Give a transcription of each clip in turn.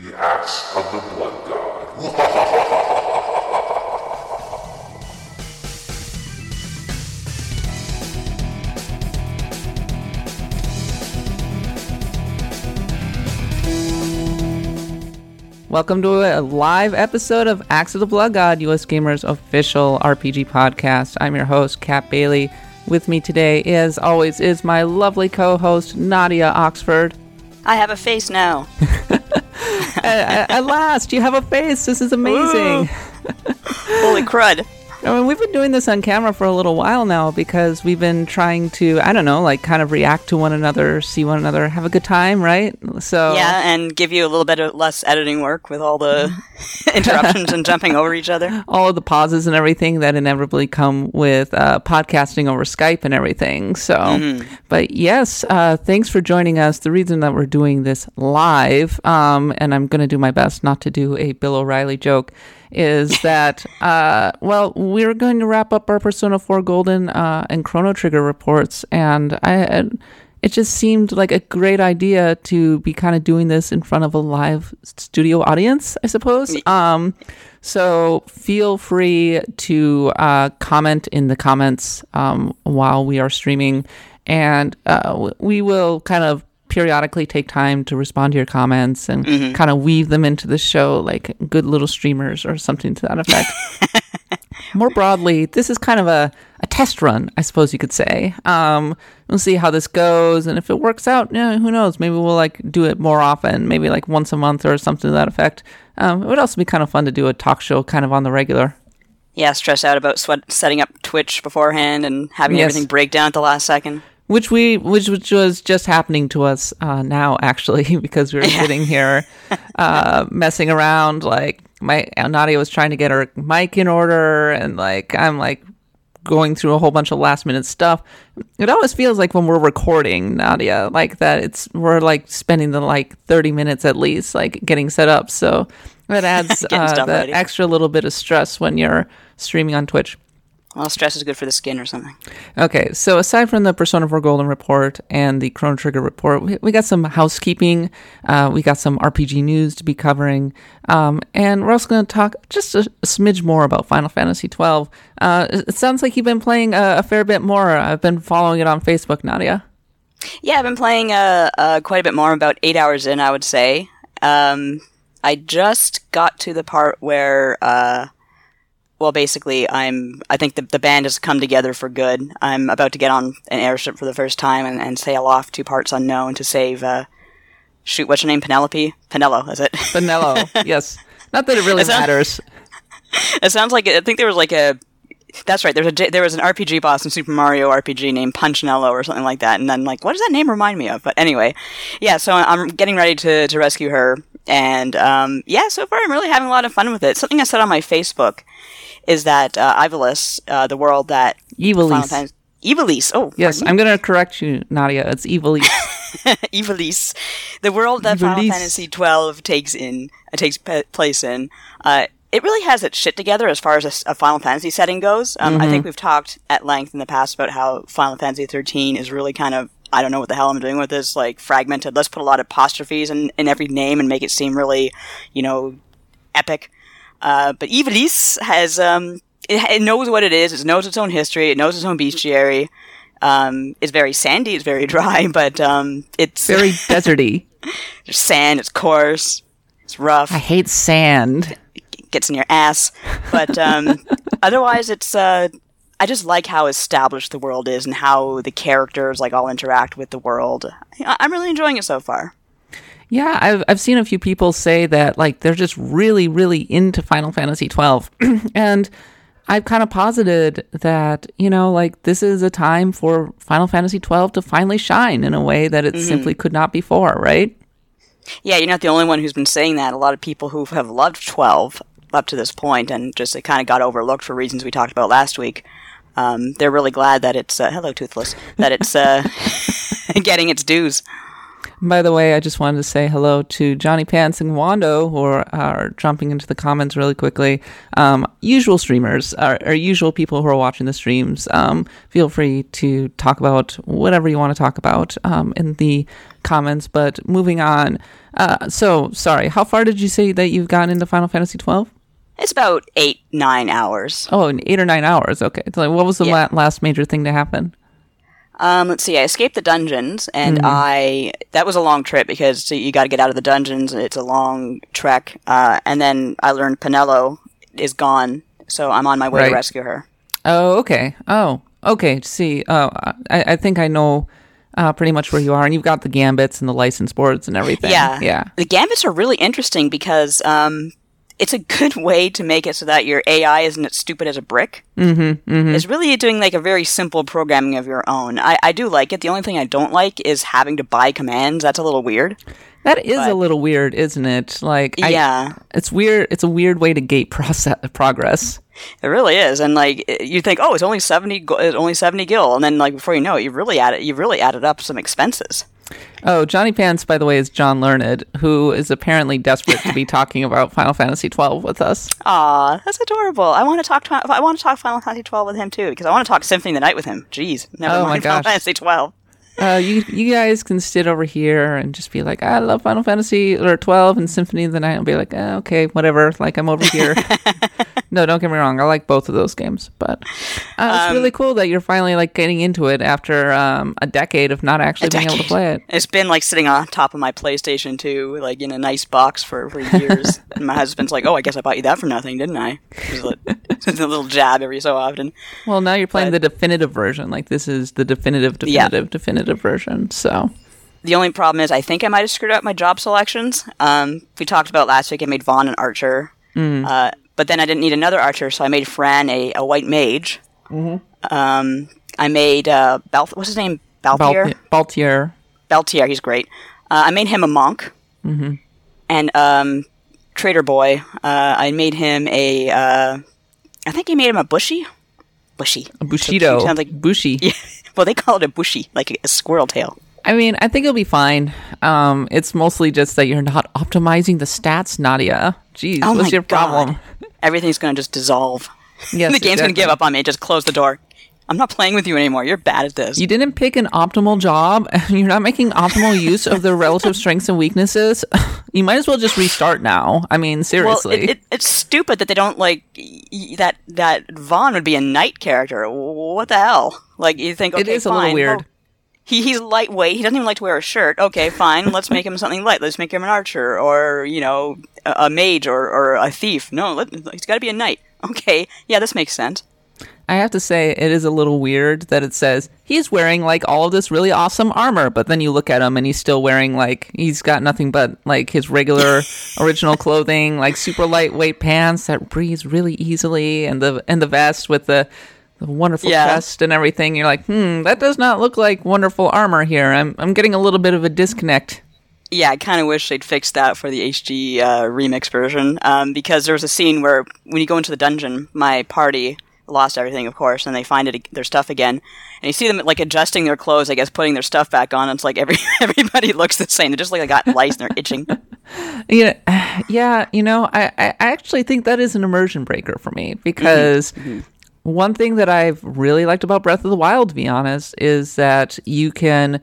The axe of the blood god. Welcome to a live episode of Axe of the Blood God, US Gamers official RPG podcast. I'm your host, Kat Bailey. With me today, as always, is my lovely co host, Nadia Oxford. I have a face now. at, at last, you have a face. This is amazing. Holy crud. I mean, we've been doing this on camera for a little while now because we've been trying to, I don't know, like kind of react to one another, see one another, have a good time, right? So Yeah, and give you a little bit of less editing work with all the interruptions and jumping over each other. all of the pauses and everything that inevitably come with uh, podcasting over Skype and everything. So, but yes, uh, thanks for joining us. The reason that we're doing this live, um, and I'm going to do my best not to do a Bill O'Reilly joke, is that, uh, well, we're going to wrap up our Persona 4 Golden uh, and Chrono Trigger reports, and I. It just seemed like a great idea to be kind of doing this in front of a live studio audience, I suppose. Um, so feel free to uh, comment in the comments um, while we are streaming, and uh, we will kind of periodically take time to respond to your comments and kind of weave them into the show like good little streamers or something to that effect. More broadly, this is kind of a, a test run, I suppose you could say. Um, we'll see how this goes, and if it works out, yeah, who knows? Maybe we'll like do it more often, maybe like once a month or something to that effect. Um, it would also be kind of fun to do a talk show kind of on the regular. Yeah, stress out about sweat, setting up Twitch beforehand and having Yes. everything break down at the last second. Which we which which was just happening to us uh, now actually because we were sitting here uh, messing around like my Nadia was trying to get her mic in order and like I'm like going through a whole bunch of last minute stuff. It always feels like when we're recording Nadia like that it's we're like spending the like 30 minutes at least like getting set up. So that adds uh, the extra little bit of stress when you're streaming on Twitch Well, stress is good for the skin or something. Okay, so aside from the Persona 4 Golden report and the Chrono Trigger report, we, we got some housekeeping. Uh, we got some RPG news to be covering. Um, and we're also going to talk just a, a smidge more about Final Fantasy XII. Uh, it, it sounds like you've been playing a, a fair bit more. I've been following it on Facebook, Nadia. Yeah, I've been playing uh, uh, quite a bit more, about eight hours in, I would say. Um, I just got to the part where, uh, well, basically, I'm. I think the the band has come together for good. I'm about to get on an airship for the first time and, and sail off to parts unknown to save. Uh, shoot, what's your name? Penelope. Penelo, is it? Vanello, yes. Not that it really Is that- matters. it sounds like I think there was like a. That's right. There's a J- there was an RPG boss in Super Mario RPG named Punchinello or something like that, and then like, what does that name remind me of? But anyway, yeah. So I'm getting ready to to rescue her, and um, yeah. So far, I'm really having a lot of fun with it. Something I said on my Facebook is that uh, Ivalice, uh, the world that Evilise. Evilise. Oh, Yes, I'm going to correct you, Nadia. It's Evilise. Evilise, the world that Final Fantasy twelve takes in uh, takes pe- place in. Uh, it really has its shit together as far as a Final Fantasy setting goes. Um, I Mm-hmm. think we've talked at length in the past about how Final Fantasy thirteen is really kind of I don't know what the hell I'm doing with this, like fragmented. Let's put a lot of apostrophes in, in every name and make it seem really, you know, epic. Uh, but Evilise has um, it, it knows what it is. It knows its own history. It knows its own bestiary. Um, it's very sandy. It's very dry, but um, it's Very deserty. there's sand. It's coarse. It's rough. I hate sand. It gets in your ass. But um, otherwise, it's. Uh, I just like how established the world is and how the characters like all interact with the world. I- I'm really enjoying it so far. Yeah, I've I've seen a few people say that like they're just really really into Final Fantasy 12. and I've kind of posited that, you know, like this is a time for Final Fantasy 12 to finally shine in a way that it mm-hmm. simply could not before, right? Yeah, you're not the only one who's been saying that. A lot of people who have loved 12 up to this point and just it kind of got overlooked for reasons we talked about last week. Um, they're really glad that it's uh, hello toothless that it's uh, getting its dues. By the way, I just wanted to say hello to Johnny Pants and Wando, who are, are jumping into the comments really quickly. Um, usual streamers, or, usual people who are watching the streams, um, feel free to talk about whatever you want to talk about um, in the comments. But moving on. Uh, so sorry, how far did you say that you've gotten into Final Fantasy twelve? It's about eight, nine hours. Oh, eight or nine hours. Okay. So like, what was the Yeah. la- last major thing to happen? Um, let's see. I escaped the dungeons, and I that was a long trip because so you got to get out of the dungeons. and It's a long trek, uh, and then I learned Pinello is gone, so I'm on my way Right. to rescue her. Oh, okay. Oh, okay. See, oh, I, I think I know uh, pretty much where you are, and you've got the gambits and the license boards and everything. Yeah, yeah. The gambits are really interesting because um, it's a good way to make it so that your AI isn't as stupid as a brick. Mm-hmm, It's really doing like a very simple programming of your own. I, I do like it. The only thing I don't like is having to buy commands. That's a little weird. That is a little weird, isn't it? Like, I- Yeah. it's weird. It's a weird way to gate process progress. It really is, and like you think, oh, it's only seventy, it's only seventy gil, and then like before you know it, you really added, you really added up some expenses. Oh, Johnny Pants, by the way, is John Learned, who is apparently desperate to be talking about Final Fantasy twelve with us. Aw, that's adorable. I want to talk to, I want to talk Final Fantasy twelve with him too, because I want to talk Symphony of the Night with him. Jeez, never Oh mind Final. Fantasy twelve. Uh, you you guys can sit over here and just be like, I love Final Fantasy or twelve and Symphony of the Night, and be like, eh, okay, whatever. Like I'm over here. no, don't get me wrong. I like both of those games, but uh, it's really cool that you're finally like getting into it after um, a decade of not actually being able to play it. It's been like sitting on top of my PlayStation 2, like in a nice box for, for years. and my husband's like, "Oh, I guess I bought you that for nothing, didn't I?" It's a, a little jab every so often. Well, now you're playing But- the definitive version. Like this is the definitive, Yeah. definitive, version. So The only problem is, I think I might have screwed up my job selections. Um, we talked about last week. I made Vaan an archer, uh, but then I didn't need another archer, so I made Fran a, a white mage. Um, I made uh, Balth- what's his name? Balthier. Bal- Baltier. He's great. Uh, I made him a monk. Mm-hmm. And um, Trader Boy, uh, I made him a. Uh, I think he made him a bushy. Bushy. A Bushido. Sounds like Bushi. Yeah. Well, they call it a bushy, like a, squirrel tail. I mean, I think it'll be fine. Um, it's mostly just that you're not optimizing the stats, Nadia. Jeez, Oh what's your problem? Everything's going to just dissolve. Yes, the game's going to give up on me. Just close the door. I'm not playing with you anymore. You're bad at this. You didn't pick an optimal job, you're not making optimal use of the relative strengths and weaknesses. You might as well just restart now. I mean, well, seriously. it, it, it's stupid that they don't like that. That Vaan would be a knight character. What the hell? Like you think? Okay, It is a little weird. He he's lightweight. He doesn't even like to wear a shirt. Okay, fine. Let's make him something light. Let's make him an archer or you know a, a mage or, or a thief. No, let, he's got to be a knight. Okay, yeah, this makes sense. I have to say, it is a little weird that it says he's wearing like all of this really awesome armor, but then you look at him and he's still wearing like he's got nothing but like his regular original clothing, like super lightweight pants that breathe really easily, and the and the vest with the the wonderful Yeah. chest and everything. You're like, hmm, that does not look like wonderful armor here. I'm I'm getting a little bit of a disconnect. Yeah, I kind of wish they'd fixed that for the HD uh, remix version. Um, because there was a scene where when you go into the dungeon, my party lost everything, of course, and they find it their stuff again, and you see them like adjusting their clothes, I guess, putting their stuff back on. It's like every everybody looks the same. They just like they got lice and they're itching. Yeah, yeah. You know, I, I I actually think that is an immersion breaker for me mm-hmm. because mm-hmm. one thing that I've really liked about Breath of the Wild, to be honest, is that you can,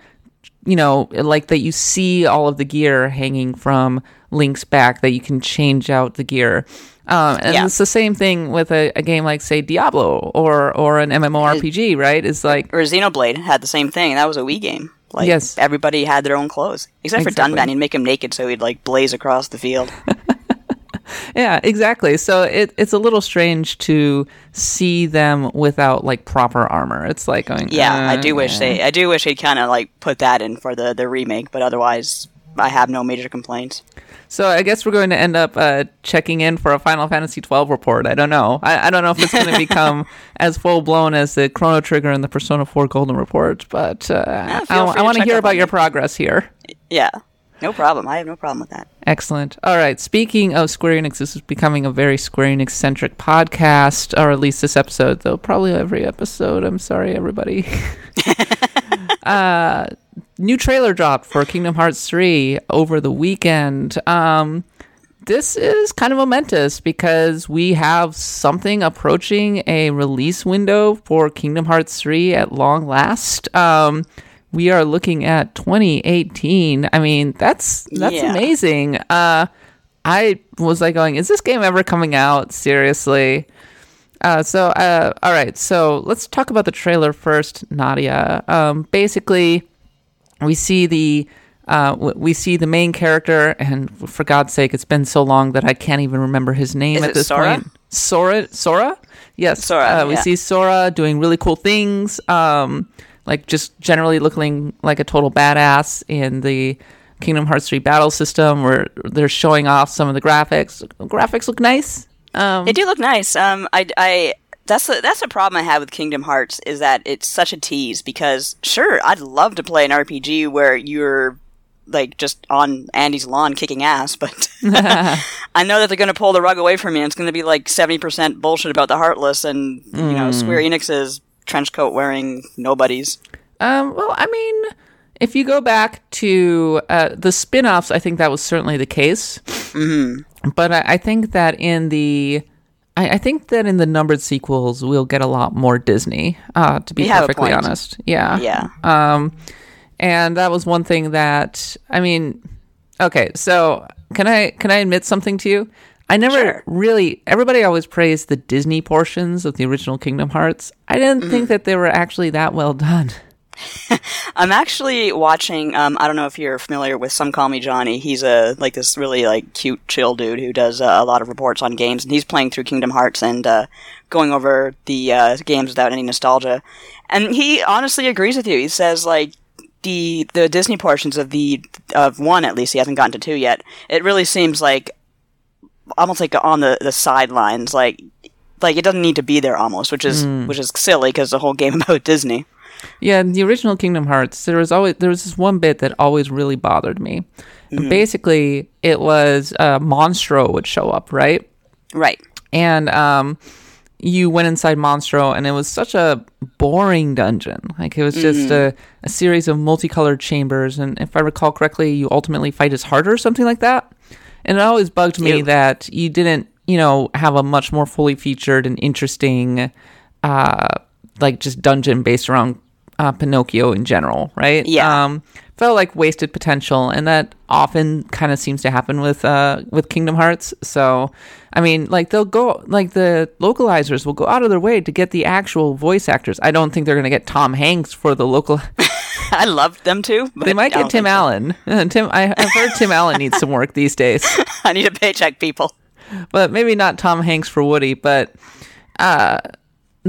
you know, like that you see all of the gear hanging from Link's back, that you can change out the gear. Um, and Yeah. it's the same thing with a, a game like, say, Diablo or or an MMORPG, right? It's like Or Xenoblade had the same thing. That was a Wii game. Like Yes. everybody had their own clothes, except for Exactly. Dunban. You'd make him naked so he'd like blaze across the field. Yeah, exactly. So it, it's a little strange to see them without like proper armor. It's like going, Yeah, I uh, do wish they. I do wish they'd kind of like put that in for the the remake, but otherwise, I have no major complaints. So I guess we're going to end up uh, checking in for a Final Fantasy twelve report. I don't know. I, I don't know if it's going to become as full blown as the Chrono Trigger and the Persona Four Golden report, but uh, I, I want to hear about your progress here. Yeah, no problem. I have no problem with that. Excellent. All right. Speaking of Square Enix, this is becoming a very Square Enix centric podcast, or at least this episode, though probably every episode. I'm sorry, everybody. uh, new trailer dropped for Kingdom Hearts 3 over the weekend. Um, this is kind of momentous because we have something approaching a release window for Kingdom Hearts 3 at long last. Um, we are looking at 2018. I mean, that's that's Yeah. amazing. Uh, I was like going, is this game ever coming out? Seriously. Uh, so, uh, all right. So let's talk about the trailer first, Nadia. Um, basically, we see the uh, we see the main character, and for God's sake, it's been so long that I can't even remember his name Is at this Sora? point. Sora, Sora, yes, Sora, Uh, we yeah. see Sora doing really cool things, um, like just generally looking like a total badass in the Kingdom Hearts 3 battle system, where they're showing off some of the graphics. Graphics look nice. Um, They do look nice. Um, I, I that's the that's the problem I have with Kingdom Hearts is that it's such a tease because sure I'd love to play an RPG where you're like just on Andy's lawn kicking ass, but I know that they're going to pull the rug away from me. and It's going to be like seventy percent bullshit about the Heartless and you know Square Enix's trench coat wearing nobodies. Um, well, I mean, if you go back to uh, the spin offs, I think that was certainly the case. Mm-hmm. But I, I think that in the. I, I think that in the numbered sequels, we'll get a lot more Disney, uh, to be perfectly honest. Yeah. Yeah. Um, and that was one thing that, I mean, okay, so can I can I admit something to you? I never Sure. really. Everybody always praised the Disney portions of the original Kingdom Hearts. I didn't Mm-hmm. think that they were actually that well done. I'm actually watching. Um, I don't know if you're familiar with Some Call Me Johnny. He's a like this really like cute, chill dude who does uh, a lot of reports on games, and he's playing through Kingdom Hearts and uh, going over the uh, games without any nostalgia. And he honestly agrees with you. He says like the the Disney portions of the of one at least he hasn't gotten to two yet. It really seems like almost like on the the sidelines, like like it doesn't need to be there almost, which is which is silly because the whole game about Disney. Yeah, in the original Kingdom Hearts, there was always there was this one bit that always really bothered me. Mm-hmm. And basically, it was uh, Monstro would show up, right? Right. And um, you went inside Monstro, and it was such a boring dungeon. Like it was just Mm-hmm. a, a series of multicolored chambers, and if I recall correctly, you ultimately fight his heart or something like that. And it always bugged me Ew. that you didn't, you know, have a much more fully featured and interesting, uh, like just dungeon based around uh, Pinocchio in general, right? Yeah. Um, felt like wasted potential, and that often kind of seems to happen with uh with Kingdom Hearts. So, I mean, like they'll go like the localizers will go out of their way to get the actual voice actors. I don't think they're going to get Tom Hanks for the local. I love them too. But they might get Tim so. Allen. Uh, Tim, I, I've heard Tim Allen needs some work these days, I need a paycheck, people. but maybe not Tom Hanks for Woody. But uh,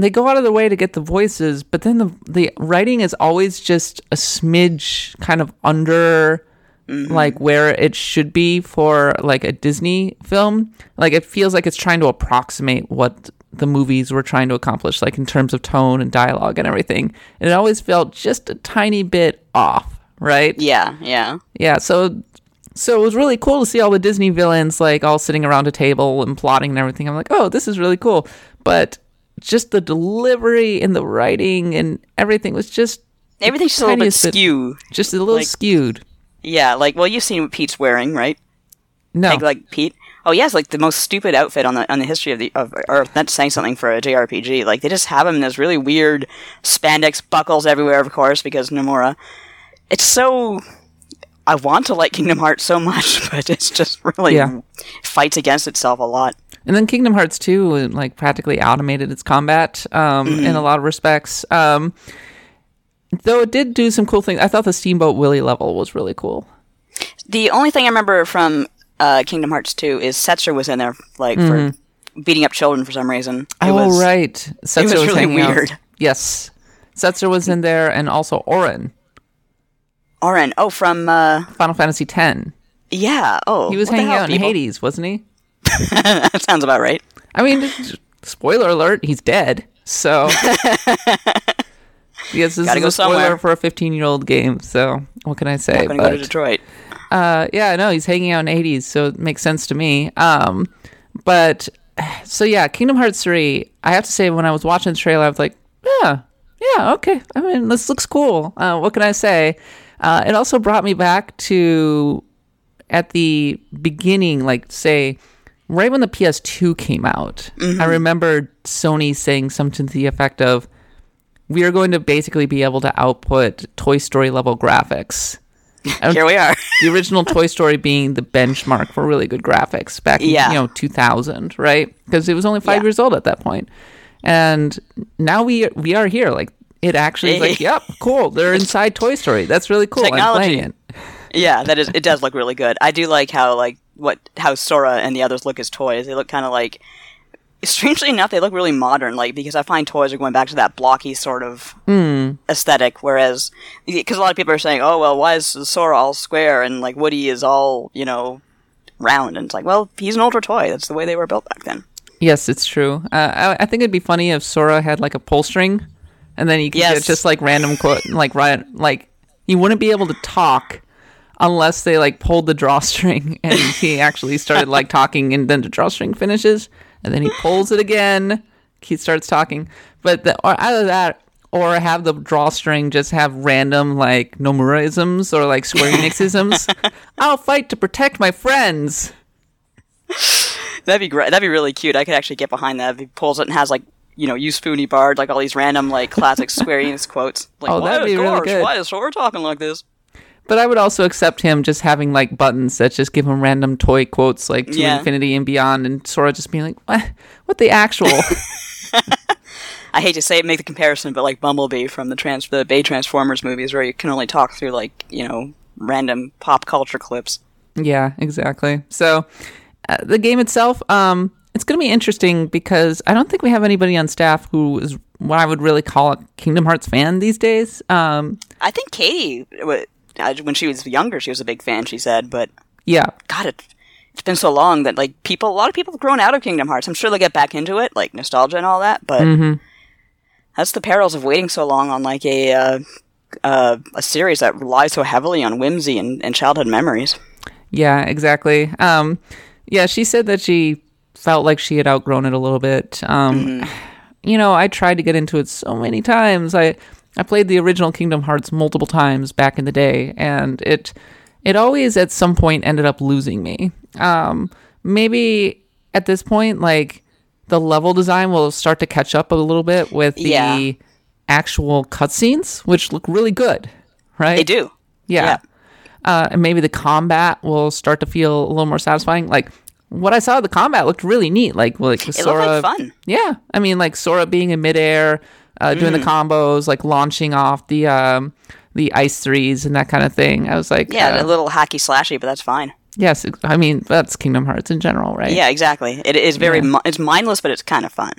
they go out of their way to get the voices, but then the the writing is always just a smidge kind of under mm-hmm. like where it should be for like a Disney film. Like it feels like it's trying to approximate what the movies were trying to accomplish, like in terms of tone and dialogue and everything. And it always felt just a tiny bit off, right? Yeah, yeah. Yeah, so so it was really cool to see all the Disney villains like all sitting around a table and plotting and everything. I'm like, oh, this is really cool. But just the delivery and the writing and everything was just Everything's just a little bit Tiniest bit- skew. just a little Like- skewed. Yeah, like well, you've seen what Pete's wearing, right? No, Like, like Pete. Oh, has like the most stupid outfit on the on the history of the of Earth. That's saying something for a JRPG. Like they just have him in those really weird spandex buckles everywhere, of course, because Nomura. It's so. I want to like Kingdom Hearts so much, but it's just really Yeah. fights against itself a lot. And then Kingdom Hearts 2 like practically automated its combat um, in a lot of respects. Um, though it did do some cool things. I thought the Steamboat Willie level was really cool. The only thing I remember from uh, Kingdom Hearts 2 is Setzer was in there, like, for beating up children for some reason. It oh was, right, Setzer was really hanging out. weird. Yes, Setzer was in there, and also Orin, Oren. Oh, from, uh, Final Fantasy X. yeah. Oh, He was hanging hell, out in people? Hades, wasn't he? that sounds about right. I mean, spoiler alert, he's dead. So, yes, this Gotta is go a spoiler somewhere. for a 15 year old game. So, what can I say? I'm gonna go to Detroit. Uh, yeah, no, he's hanging out in Hades, so it makes sense to me. Um, but so yeah, Kingdom Hearts 3. I have to say, when I was watching the trailer, I was like, yeah, yeah, okay. I mean, this looks cool. Uh, what can I say? Uh, it also brought me back to at the beginning, like say, right when the PS2 came out. I mm-hmm. remember Sony saying something to the effect of, we are going to basically be able to output Toy Story level graphics. And Here we are. the original Toy Story being the benchmark for really good graphics back in Yeah. you know 2000, right? Because it was only five Yeah. years old at that point. and now we we are here. Like it actually is like, yep, cool. They're inside Toy Story. That's really cool. I'm Technology. playing it. Yeah, that is. It does look really good. I do like how like what how Sora and the others look as toys. They look kind of like. Strangely enough, they look really modern. Like because I find toys are going back to that blocky sort of aesthetic. Whereas, because a lot of people are saying, "Oh well, why is Sora all square and like Woody is all you know round?" And it's like, well, he's an older toy. That's the way they were built back then. Yes, it's true. Uh, I, I think it'd be funny if Sora had like a pull string, and then you could Yes. just like random quote, like right, like you wouldn't be able to talk unless they like pulled the drawstring and he actually started like talking, and then the drawstring finishes, and then he pulls it again. He starts talking, but the, or either that or have the drawstring just have random like Nomura-isms or like Square Enix-isms. I'll fight to protect my friends. That'd be great. That'd be really cute. I could actually get behind that if he pulls it and has like you know, you spoony bard, like all these random like classic Square Enix quotes. Like, Oh, why that'd be really good. Why is Sora talking like this? But I would also accept him just having like buttons that just give him random toy quotes like to Yeah. infinity and beyond, and Sora just being like, "What? What the actual?" I hate to say it, make the comparison, but like Bumblebee from the trans the Bay Transformers movies, where you can only talk through like you know random pop culture clips. yeah, exactly. So uh, the game itself, um, it's going to be interesting because I don't think we have anybody on staff who is what I would really call a Kingdom Hearts fan these days. Um, I think Katie, uh, when she was younger, she was a big fan. She said, but yeah, God, it, it's been so long that like people, a lot of people have grown out of Kingdom Hearts. I'm sure they'll get back into it, like nostalgia and all that. But Mm-hmm. that's the perils of waiting so long on like a uh, uh, a series that relies so heavily on whimsy and, and childhood memories. Yeah, exactly. Um, yeah, she said that she felt like she had outgrown it a little bit. Um, You know, I tried to get into it so many times. I I played the original Kingdom Hearts multiple times back in the day, and it it always at some point ended up losing me. Um, maybe at this point, like the level design will start to catch up a little bit with the Yeah. actual cutscenes, which look really good, right? They do. Yeah. Yeah. Uh, and maybe the combat will start to feel a little more satisfying. Like what I saw of the combat looked really neat. Like like It Sora. looked like fun. Yeah, I mean like Sora being in midair, uh, doing Mm. the combos, like launching off the um, the ice threes and that kind of thing. I was like, Yeah, uh, a little hacky slashy, but that's fine. yes. I mean that's Kingdom Hearts in general, right? Yeah, exactly. It is very mi- it's mindless, but it's kind of fun.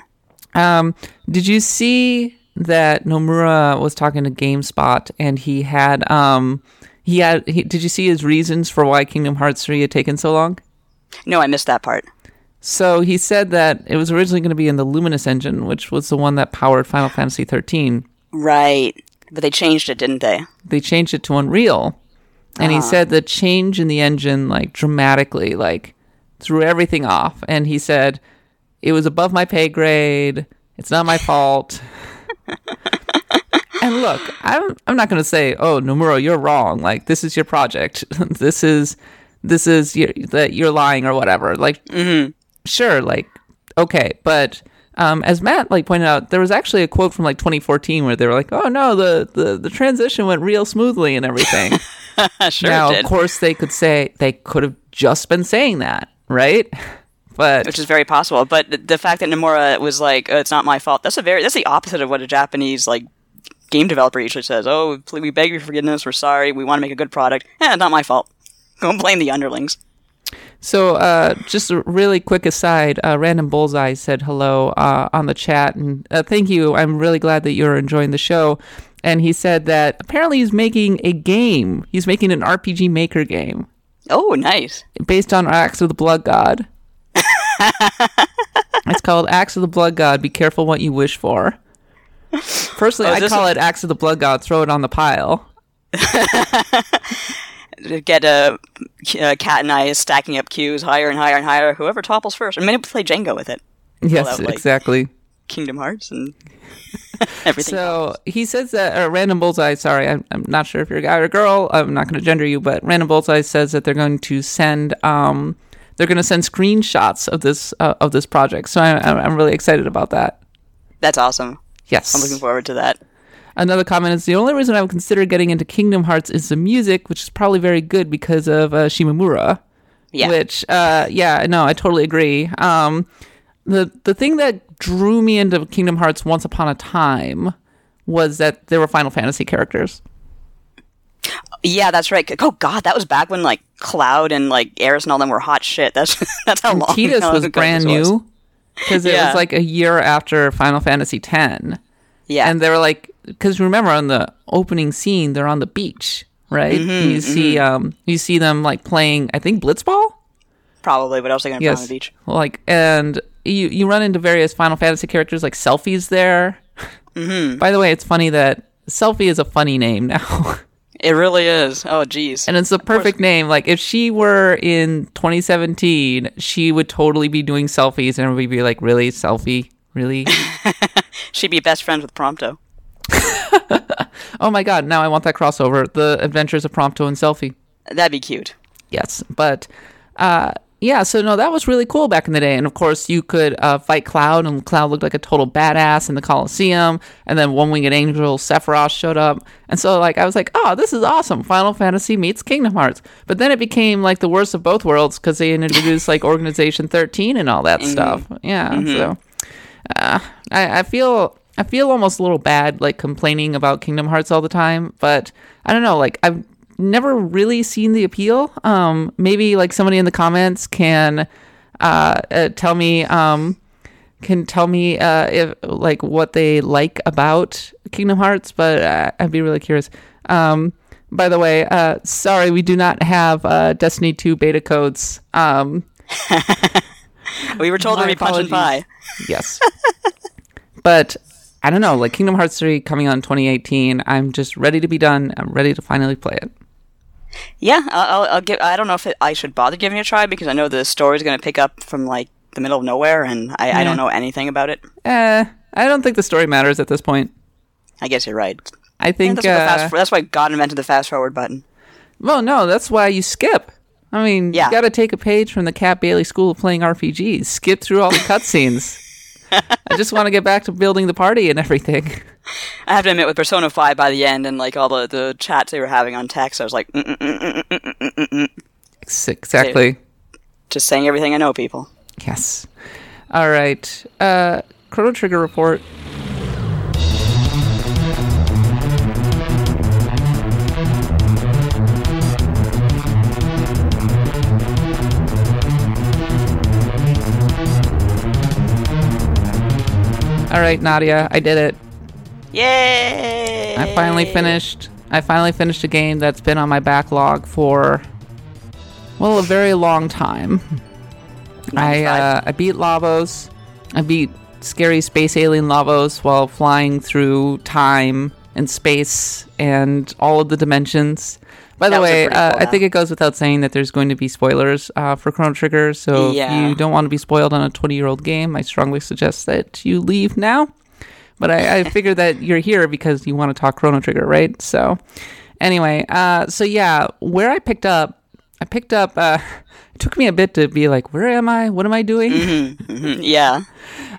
Um, did you see that Nomura was talking to GameSpot and he had um he had he, did you see his reasons for why Kingdom Hearts 3 had taken so long? No, I missed that part. So he said that it was originally going to be in the Luminous engine, which was the one that powered Final Fantasy 13. Right, but they changed it, didn't they? They changed it to Unreal. And he uh-huh. said the change in the engine like dramatically like threw everything off and he said it was above my pay grade. It's not my fault. and look, I'm I'm not going to say, "Oh, Nomura, you're wrong. Like this is your project. this is this is your, that you're lying or whatever." Like mm-hmm. Sure, like okay, but um, as Matt like pointed out, there was actually a quote from like 2014 where they were like, "Oh no, the the, the transition went real smoothly and everything." sure, now, of course, they could say they could have just been saying that, right? But which is very possible. But th- the fact that Nomura was like, oh, "It's not my fault," that's a very that's the opposite of what a Japanese like game developer usually says. "Oh, we beg your forgiveness. We're sorry. We want to make a good product. Eh, not my fault. Don't blame the underlings." So, uh, just a really quick aside, uh, Random Bullseye said hello uh, on the chat, and uh, thank you. I'm really glad that you're enjoying the show. And he said that apparently he's making a game. He's making an RPG Maker game Oh, nice. based on Axe of the Blood God. it's called Axe of the Blood God. Be careful what you wish for. Personally, Oh, I call a- it Axe of the Blood God. Throw it on the pile. Get a, uh cat and I is stacking up queues higher and higher and higher. Whoever topples first. I mean, play Jenga with it. Yes, out, like- exactly. Kingdom Hearts and everything. So he says that, or Random Bullseye, sorry, I'm, I'm not sure if you're a guy or a girl. I'm not going to gender you, but Random Bullseye says that they're going to send, um, they're going to send screenshots of this uh, of this project. So I, I'm I'm really excited about that. That's awesome. Yes. I'm looking forward to that. Another comment is the only reason I would consider getting into Kingdom Hearts is the music, which is probably very good because of uh, Shimomura. Yeah. Which, uh, yeah, no, I totally agree. Um, the the thing that drew me into Kingdom Hearts Once Upon a Time was that there were Final Fantasy characters. Yeah, that's right. Oh God, that was back when like Cloud and like Aeris and all them were hot shit. That's that's how long. Tidus was brand new because it Yeah. was like a year after Final Fantasy X. Yeah, and they were like because remember on the opening scene they're on the beach right Mm-hmm, you see um you see them like playing i think blitzball probably. What else are they gonna put on the beach? like and you you run into various final fantasy characters like Selphie's there Mm-hmm. by the way it's funny that Selphie is a funny name now It really is. Oh jeez. and it's the perfect name like if she were in 2017 she would totally be doing selfies and everybody would be like really selfie really She'd be best friends with Prompto. oh my god now i want that crossover the adventures of prompto and Selphie That'd be cute. Yes, but uh, yeah, so no, that was really cool back in the day. And of course, you could uh, fight Cloud, and Cloud looked like a total badass in the Coliseum. And then One Winged Angel Sephiroth showed up, and so like I was like, oh, this is awesome! Final Fantasy meets Kingdom Hearts. But then it became like the worst of both worlds because they introduced like Organization Thirteen and all that stuff. Yeah, so uh, I, I feel I feel almost a little bad like complaining about Kingdom Hearts all the time, but I don't know, like I've never really seen the appeal. Um, maybe like somebody in the comments can uh, uh, tell me um, can tell me uh, if like what they like about Kingdom Hearts, but uh, I'd be really curious. Um, by the way, uh, sorry, we do not have uh, Destiny 2 beta codes. We were told My to be punch and pie. yes. but I don't know, like Kingdom Hearts 3 coming out in 2018, I'm just ready to be done. I'm ready to finally play it. Yeah, I'll, I'll, give. I don't know if it, I should bother giving it a try because I know the story's going to pick up from like the middle of nowhere, and I, I don't know anything about it. Eh, I don't think the story matters at this point. I guess you're right. I Yeah, think that's, uh, fast, that's why God invented the fast forward button. Well, no, that's why you skip. I mean, Yeah. you got to take a page from the Kat Bailey School of Playing RPGs. Skip through all the cutscenes. I just want to get back to building the party and everything. I have to admit, with Persona Five by the end and like all the, the chats they were having on text, I was like, mm. Exactly. just saying everything I know, people. Yes. All right. Uh, Chrono Trigger report. All right, Nadia, I did it. Yay! I finally finished. I finally finished a game that's been on my backlog for well a very long time. I uh, I beat Lavos. I beat scary space alien Lavos while flying through time and space and all of the dimensions. By the That was a way, uh, cool I think it goes without saying that there's going to be spoilers uh, for Chrono Trigger. So Yeah. if you don't want to be spoiled on a 20 year old game, I strongly suggest that you leave now. But I, I figure that you're here because you want to talk Chrono Trigger, right? So, anyway, uh, so yeah, where I picked up, I picked up. Uh, it took me a bit to be like, where am I? What am I doing? Mhm, yeah.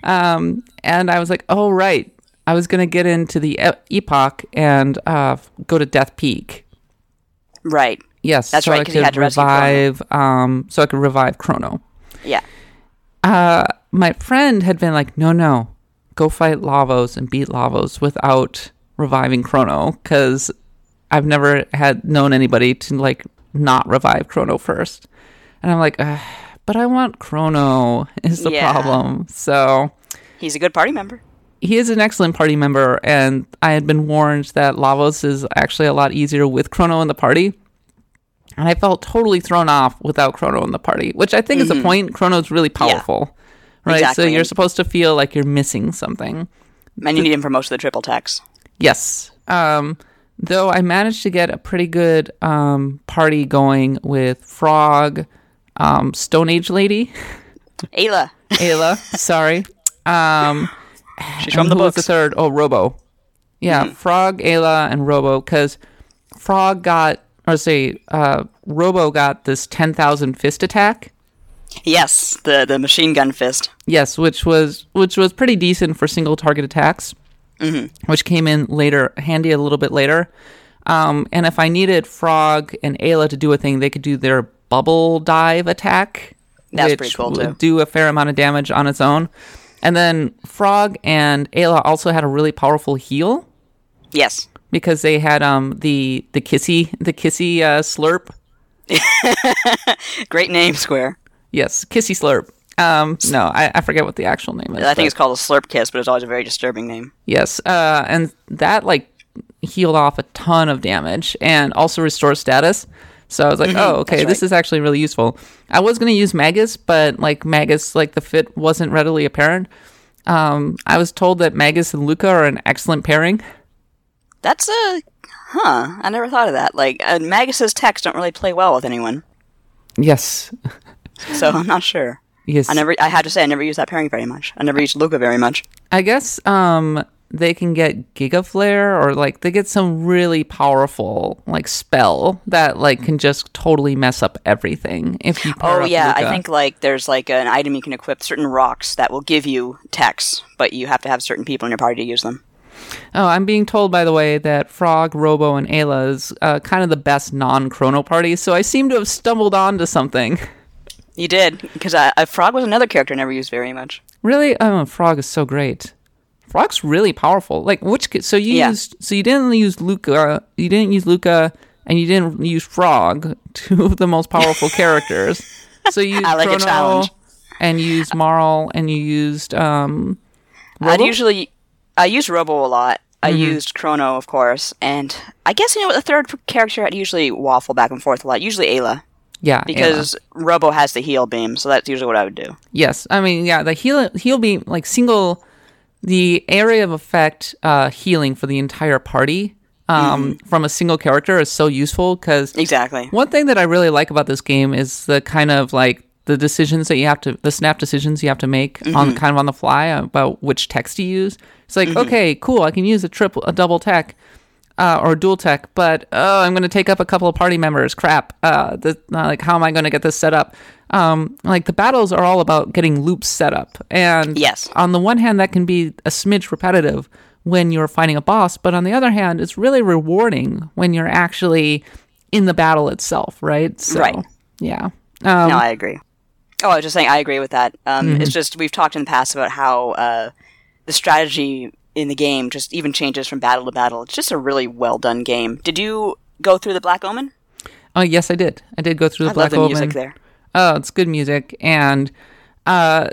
Um, and I was like, oh right, I was gonna get into the e- epoch and uh, go to Death Peak. Right. Yes, That's so right, I could had to revive. Um, so I could revive Chrono. Yeah. uh, my friend had been like, no, no, go fight Lavos and beat Lavos without reviving Chrono because I've never had known anybody to like not revive Chrono first. And I'm like, but I want Chrono is the Yeah. problem. So He's a good party member. He is an excellent party member, and I had been warned that Lavos is actually a lot easier with Chrono in the party. And I felt totally thrown off without Chrono in the party, which I think is the point. Chrono's really powerful, right? So you're supposed to feel like you're missing something. And you need him for most of the triple techs. Yes. Um, though I managed to get a pretty good um, party going with Frog, um, Stone Age Lady, Ayla. Ayla, sorry. Um, She's from the who was the third? Oh, Robo. Yeah, Frog, Ayla, and Robo. Because Frog got, or say, uh, Robo got this 10,000 fist attack. Yes, the the machine gun fist. Yes, which was which was pretty decent for single target attacks. which came in later, handy a little bit later. Um, and if I needed Frog and Ayla to do a thing, they could do their bubble dive attack. That's which pretty cool, would too. Do a fair amount of damage on its own. And then Frog and Ayla also had a really powerful heal Yes. because they had um the the kissy the kissy uh, slurp. Great name, Square. Yes, kissy slurp. Um, no, I, I forget what the actual name is. I think it's called a Slurp Kiss, but it's always a very disturbing name. Yes, uh, and that like healed off a ton of damage and also restores status. So I was like, oh, okay, Mm-hmm. that's this right. is actually really useful. I was going to use Magus, but like Magus, like the fit wasn't readily apparent. Um, I was told that Magus and Lucca are an excellent pairing. That's a. Huh. I never thought of that. Like, uh, Magus's techs don't really play well with anyone, Yes, so I'm not sure. yes. I never. I had to say, I never used that pairing very much. I never used Lucca very much. I guess um they can get Giga Flare or like they get some really powerful like spell that like can just totally mess up everything if you Oh yeah, I think like there's like an item you can equip certain rocks that will give you techs, but you have to have certain people in your party to use them. Oh, I'm being told, by the way, that Frog, Robo, and Ayla is uh, kind of the best non-chrono party, so I seem to have stumbled onto something. You did because uh, uh, Frog was another character I never used very much. Really? Oh, Frog is so great. Frog's really powerful. Like, which, so you Yeah. used, so you didn't use Lucca, you didn't use Lucca, and you didn't use Frog, two of the most powerful characters. So you used I like a Chrono, challenge. and you used Marle, and you used, um, I'd usually I use Robo a lot. I Mm-hmm. used Chrono, of course, and I guess you know what the third character I'd usually waffle back and forth a lot. Usually Ayla, yeah, Ayla. because Robo has the heal beam, so that's usually what I would do. Yes, I mean, yeah, the heal heal beam like single the area of effect uh, healing for the entire party um, from a single character is so useful because Exactly. one thing that I really like about this game is the kind of like the decisions that you have to the snap decisions you have to make on kind of on the fly about which tech to use. It's like okay, cool, I can use a triple a double tech uh, or dual tech, but oh, I'm going to take up a couple of party members. Crap. Uh, the, uh, like, how am I going to get this set up? Um, like the battles are all about getting loops set up, and Yes. on the one hand, that can be a smidge repetitive when you're fighting a boss, but on the other hand, it's really rewarding when you're actually in the battle itself, right? So, Right. Yeah. Um, no, I agree. Oh, I was just saying I agree with that. Um, Mm-hmm. It's just we've talked in the past about how uh, the strategy in the game just even changes from battle to battle. It's just a really well done game. Did you go through the Black Omen? oh, yes, I did. I did go through the I Black love the Omen. music there. Oh, it's good music, and uh,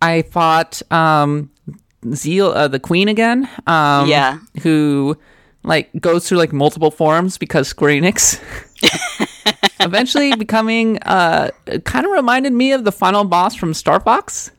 I fought um, Zeal, uh, the Queen again. Um, Yeah. who like goes through like multiple forms because Square Enix. Eventually becoming uh kind of reminded me of the final boss from Star Fox.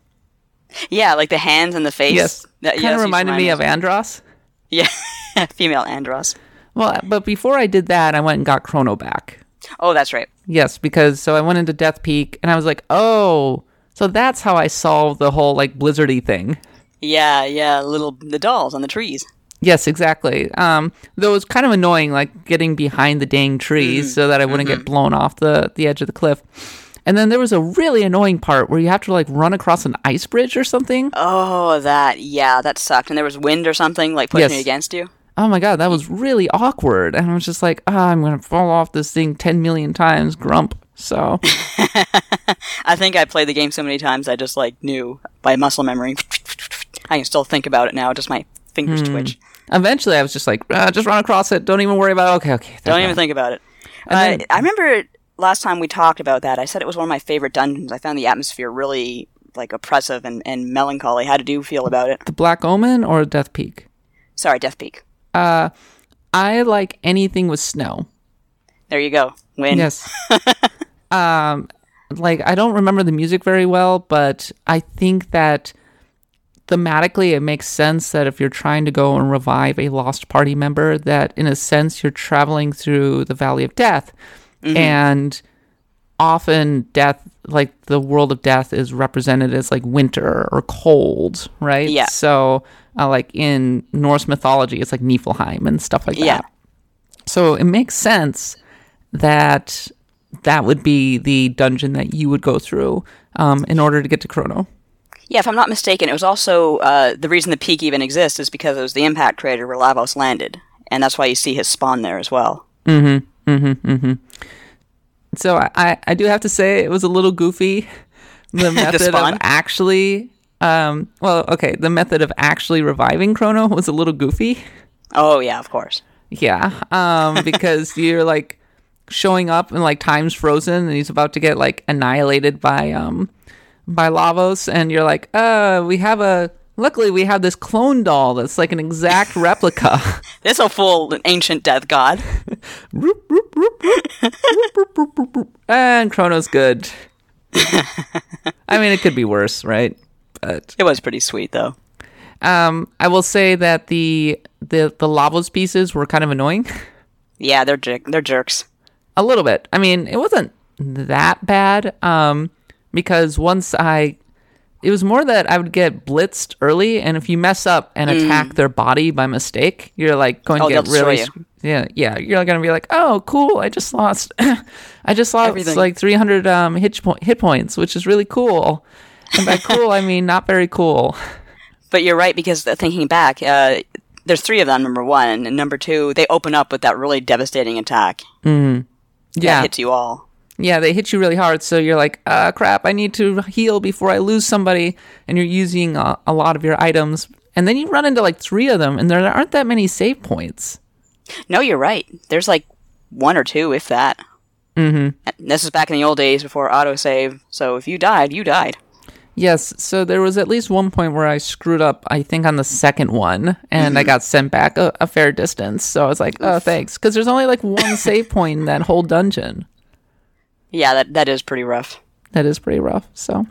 Yeah, like the hands and the face. Yes. That- kind yes, of reminded me of Andross. Yeah, female Andross. Well, but before I did that, I went and got Chrono back. Oh, that's right. Yes, because so I went into Death Peak and I was like, "Oh, so that's how I solved the whole like blizzardy thing." Yeah, yeah, little the dolls on the trees. Yes, exactly. Um, though it was kind of annoying, like getting behind the dang trees so that I wouldn't get blown off the the edge of the cliff. And then there was a really annoying part where you have to like run across an ice bridge or something. Oh, that yeah, that sucked. And there was wind or something like pushing Yes. against you. Oh my god, that was really awkward. And I was just like, ah, I'm gonna fall off this thing ten million times, grump. So I think I played the game so many times I just like knew by muscle memory. I can still think about it now. Just my fingers Hmm. twitch. eventually, I was just like, ah, just run across it. Don't even worry about. It. Okay, okay. Don't even think about it. Uh, And then- I remember last time we talked about that. I said it was one of my favorite dungeons. I found the atmosphere really like oppressive and, and melancholy. How did you feel about it? The Black Omen or Death Peak. Sorry, Death Peak. Uh, I like anything with snow. There you go. Win. Yes. um, like I don't remember the music very well, but I think that thematically it makes sense that if you're trying to go and revive a lost party member, that in a sense you're traveling through the Valley of Death, and often death, like the world of death, is represented as like winter or cold, right? Yeah. So, uh, like in Norse mythology, it's like Niflheim and stuff like that. Yeah. So it makes sense that that would be the dungeon that you would go through um, in order to get to Chrono. Yeah, if I'm not mistaken, it was also uh, the reason the peak even exists is because it was the impact crater where Lavos landed, and that's why you see his spawn there as well. So I, I, do have to say it was a little goofy. The method of actually, um, well, okay, the method of actually reviving Chrono was a little goofy. Oh yeah, of course. Yeah, um, because you're like showing up and like time's frozen and he's about to get like annihilated by um by Lavos, and you're like, uh, we have a. Luckily, we have this clone doll that's like an exact replica. This will fool an ancient death god. and Chrono's good. I mean, it could be worse, right? But It was pretty sweet though. um, I will say that the the the Lavos pieces were kind of annoying. Yeah, they're jer- they're jerks. a little bit. I mean, it wasn't that bad um, because once I, it was more that I would get blitzed early, and if you mess up and attack their body by mistake, you're like going Mm. Oh, to get really, yeah, yeah. You're going to be like, oh, cool, I just lost, I just lost Everything. like 300 um, hit po- hit points, which is really cool. And by cool, I mean not very cool. But you're right because thinking back, uh, there's three of them. Number one and number two, they open up with that really devastating attack that Yeah, hits you all. Yeah, they hit you really hard, so you're like, uh, crap, I need to heal before I lose somebody, and you're using a, a lot of your items. And then you run into like three of them, and there aren't that many save points. No, you're right. There's like one or two, if that. Mm-hmm. This is back in the old days before autosave. So if you died, you died. Yes, so there was at least one point where I screwed up, I think, on the second one, and I got sent back a, a fair distance. So I was like, oh, thanks. Because there's only like one save point in that whole dungeon. Yeah, that that is pretty rough. that is pretty rough. So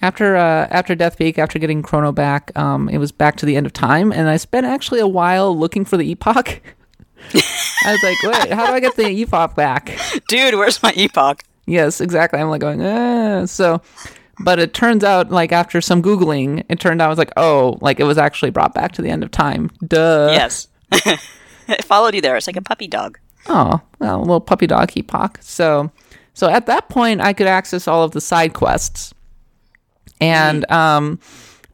after uh, after Death Peak, after getting Chrono back, um, it was back to the end of time, and I spent actually a while looking for the epoch. I was like, wait, how do I get the epoch back? Dude, where's my epoch? Yes, exactly. I'm like going, eh. so. But it turns out, like after some googling, it turned out I was like, oh, like it was actually brought back to the end of time. Duh. yes. it followed you there. It's like a puppy dog. Oh, well, a little puppy dog epoch. So, so at that point, I could access all of the side quests, and um,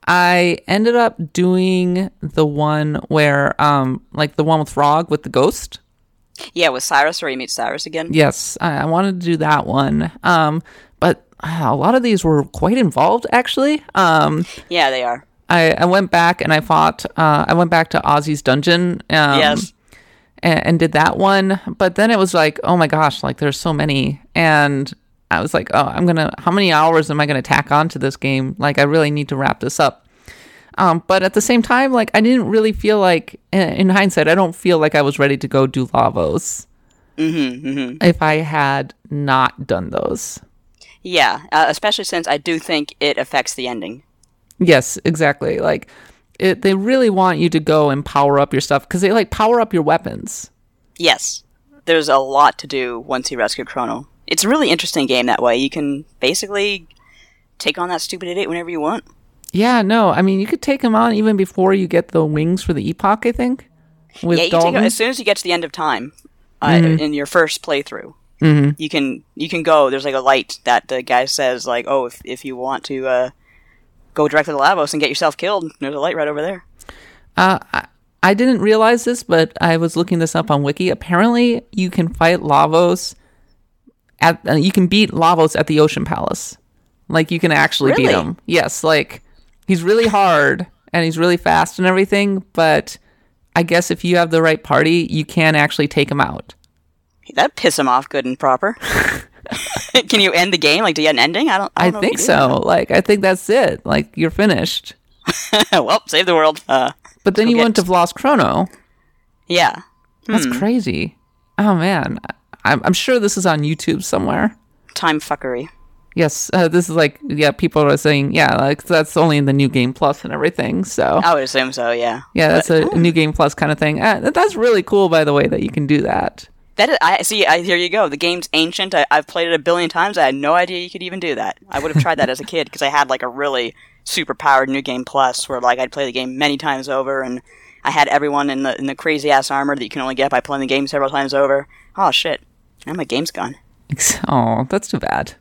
I ended up doing the one where, um, like the one with Frog with the ghost. Yeah, with Cyrus, where you meet Cyrus again. Yes, I, I wanted to do that one. Um, but uh, a lot of these were quite involved, actually. Um, Yeah, they are. I, I went back and I fought. Uh, I went back to Ozzie's dungeon. Um, Yes. And, and did that one. But then it was like, oh my gosh, like there's so many, and I was like, oh, I'm gonna. How many hours am I gonna tack onto this game? Like, I really need to wrap this up. Um, but at the same time, like I didn't really feel like, in- in hindsight, I don't feel like I was ready to go do Lavos. Mm-hmm, If I had not done those. Yeah, uh, especially since I do think it affects the ending. Yes, exactly. Like, it, they really want you to go and power up your stuff because they like power up your weapons. Yes, there's a lot to do once you rescue Chrono. It's a really interesting game that way. You can basically take on that stupid idiot whenever you want. Yeah, no, I mean you could take him on even before you get the wings for the epoch. I think with yeah, you take it, as soon as you get to the end of time uh, Mm-hmm. in your first playthrough. Mm-hmm. You can you can go. There's like a light that the guy says like, oh, if if you want to uh, go directly to Lavos and get yourself killed, there's a light right over there. Uh, I, I didn't realize this, but I was looking this up on Wiki. Apparently, you can fight Lavos at uh, you can beat Lavos at the Ocean Palace. Like you can actually beat him. Yes, like he's really hard and he's really fast and everything, but I guess if you have the right party, you can actually take him out. That piss him off good and proper. can you end the game? Like, do you have an ending? I don't. I, I, don't know think so. Like I think that's it. Like you're finished. well, save the world. Uh, But then you get- wouldn't have lost Chrono. yeah. That's crazy. Oh man, I'm, I'm sure this is on YouTube somewhere. Time fuckery. Yes, uh, this is like yeah. People are saying yeah, like that's only in the new game plus and everything. So I would assume so. Yeah. yeah, that's a, a new game plus kind of thing. Uh, that's really cool, by the way, that you can do that. That is, I see. I, here you go. The game's ancient. I, I've played it a billion times. I had no idea you could even do that. I would have tried that as a kid because I had like a really super powered new game plus where like I'd play the game many times over and I had everyone in the in the crazy ass armor that you can only get by playing the game several times over. Oh shit! Now my game's gone. Oh, that's too bad.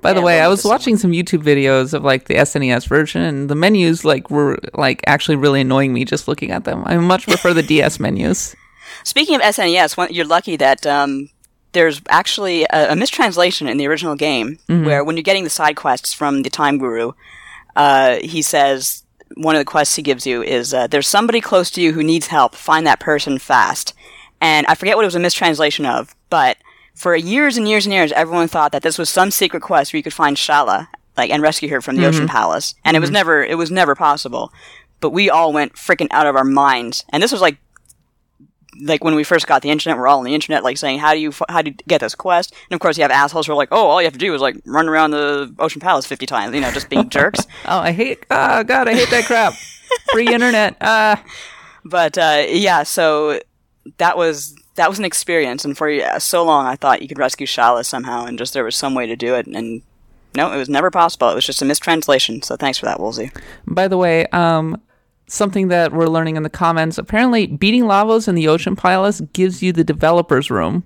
By the way, I was watching some YouTube videos of like the SNES version, and the menus like were like actually really annoying me just looking at them. I much prefer the DS menus. Speaking of SNES, one, you're lucky that um, there's actually a, a mistranslation in the original game where when you're getting the side quests from the Time Guru, uh, he says one of the quests he gives you is uh, there's somebody close to you who needs help. Find that person fast. And I forget what it was a mistranslation of, but for years and years and years, everyone thought that this was some secret quest where you could find Shala, like, and rescue her from the Ocean Palace. And it was never, it was never possible. But we all went freaking out of our minds. And this was like like when we first got the internet, we're all on the internet, like saying, "How do you f- how do you get this quest?" And of course, you have assholes who are like, "Oh, all you have to do is like run around the Ocean Palace fifty times," you know, just being jerks. Oh, I hate. Oh God, I hate that crap. Free internet. Uh But uh, yeah, so that was that was an experience, and for uh, so long, I thought you could rescue Shala somehow, and just there was some way to do it, and no, it was never possible. It was just a mistranslation. So thanks for that, Woolsey. By the way, um, something that we're learning in the comments. Apparently, beating Lavos in the Ocean Palace gives you the developers room.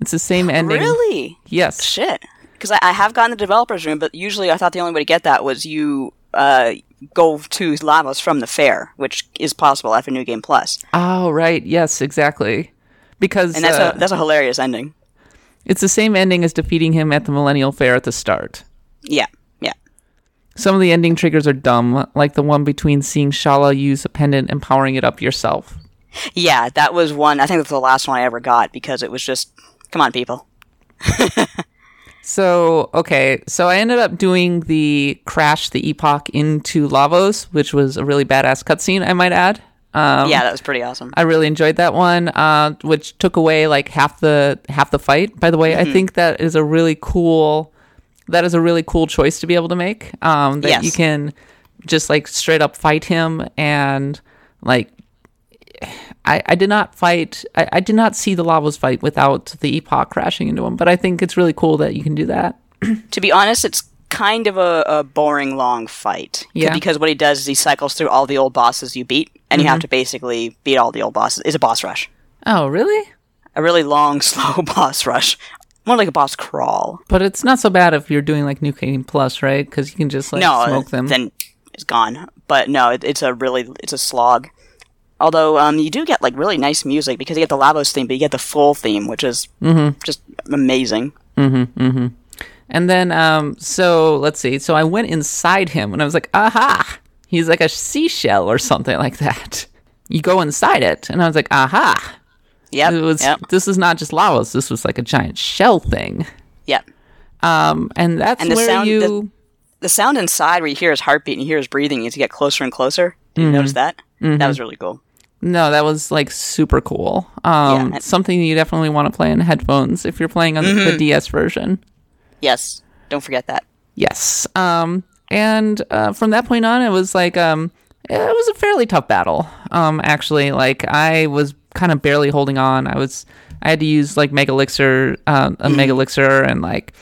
It's the same ending. Really? Yes. Shit. Because I, I have gotten the developers room, but usually I thought the only way to get that was you uh, go to Lavos from the fair, which is possible after New Game Plus, Oh, right. Yes, exactly. Because and that's uh, a that's a hilarious ending. it's the same ending as defeating him at the Millennial Fair at the start. Yeah, yeah. Some of the ending triggers are dumb, like the one between seeing Shala use a pendant and powering it up yourself. Yeah, that was one. I think that's the last one I ever got because it was just, come on, people. So, okay, so I ended up doing the crash the epoch into Lavos, which was a really badass cutscene, I might add. Um, yeah, that was pretty awesome. I really enjoyed that one, uh, which took away like half the half the fight. By the way, I think that is a really cool that is a really cool choice to be able to make. Um, that Yes. you can just like straight up fight him and like I, I did not fight I, I did not see the Lavos fight without the epoch crashing into him, but I think it's really cool that you can do that. to be honest, it's kind of a, a boring long fight. Yeah. Because what he does is he cycles through all the old bosses you beat, and you have to basically beat all the old bosses. It's a boss rush. Oh, really? A really long, slow boss rush. More like a boss crawl. But it's not so bad if you're doing like New Game Plus, right? Because you can just like no, smoke them. then it's gone. But no, it, it's a really it's a slog. Although um, you do get like really nice music because you get the Lavos theme, but you get the full theme, which is Mm-hmm. just amazing. And then, um, so let's see. So I went inside him and I was like, aha, he's like a seashell or something like that. You go inside it, and I was like, aha. Yep. It was. Yep. This is not just Lavos. This was like a giant shell thing. Yep. Um, and that's And the where sound- you. the- The sound inside where you hear his heartbeat and you hear his breathing as you get closer and closer. Did you notice that? That was really cool. no, that was like super cool. Um, Yeah, and- something you definitely want to play in headphones if you're playing on Mm-hmm. the DS version. Yes. Don't forget that. Yes. Um, and uh, from that point on, it was like um, it was a fairly tough battle. Um, actually, like I was kind of barely holding on. I was I had to use like Mega Elixir, uh, a Mega Elixir, and like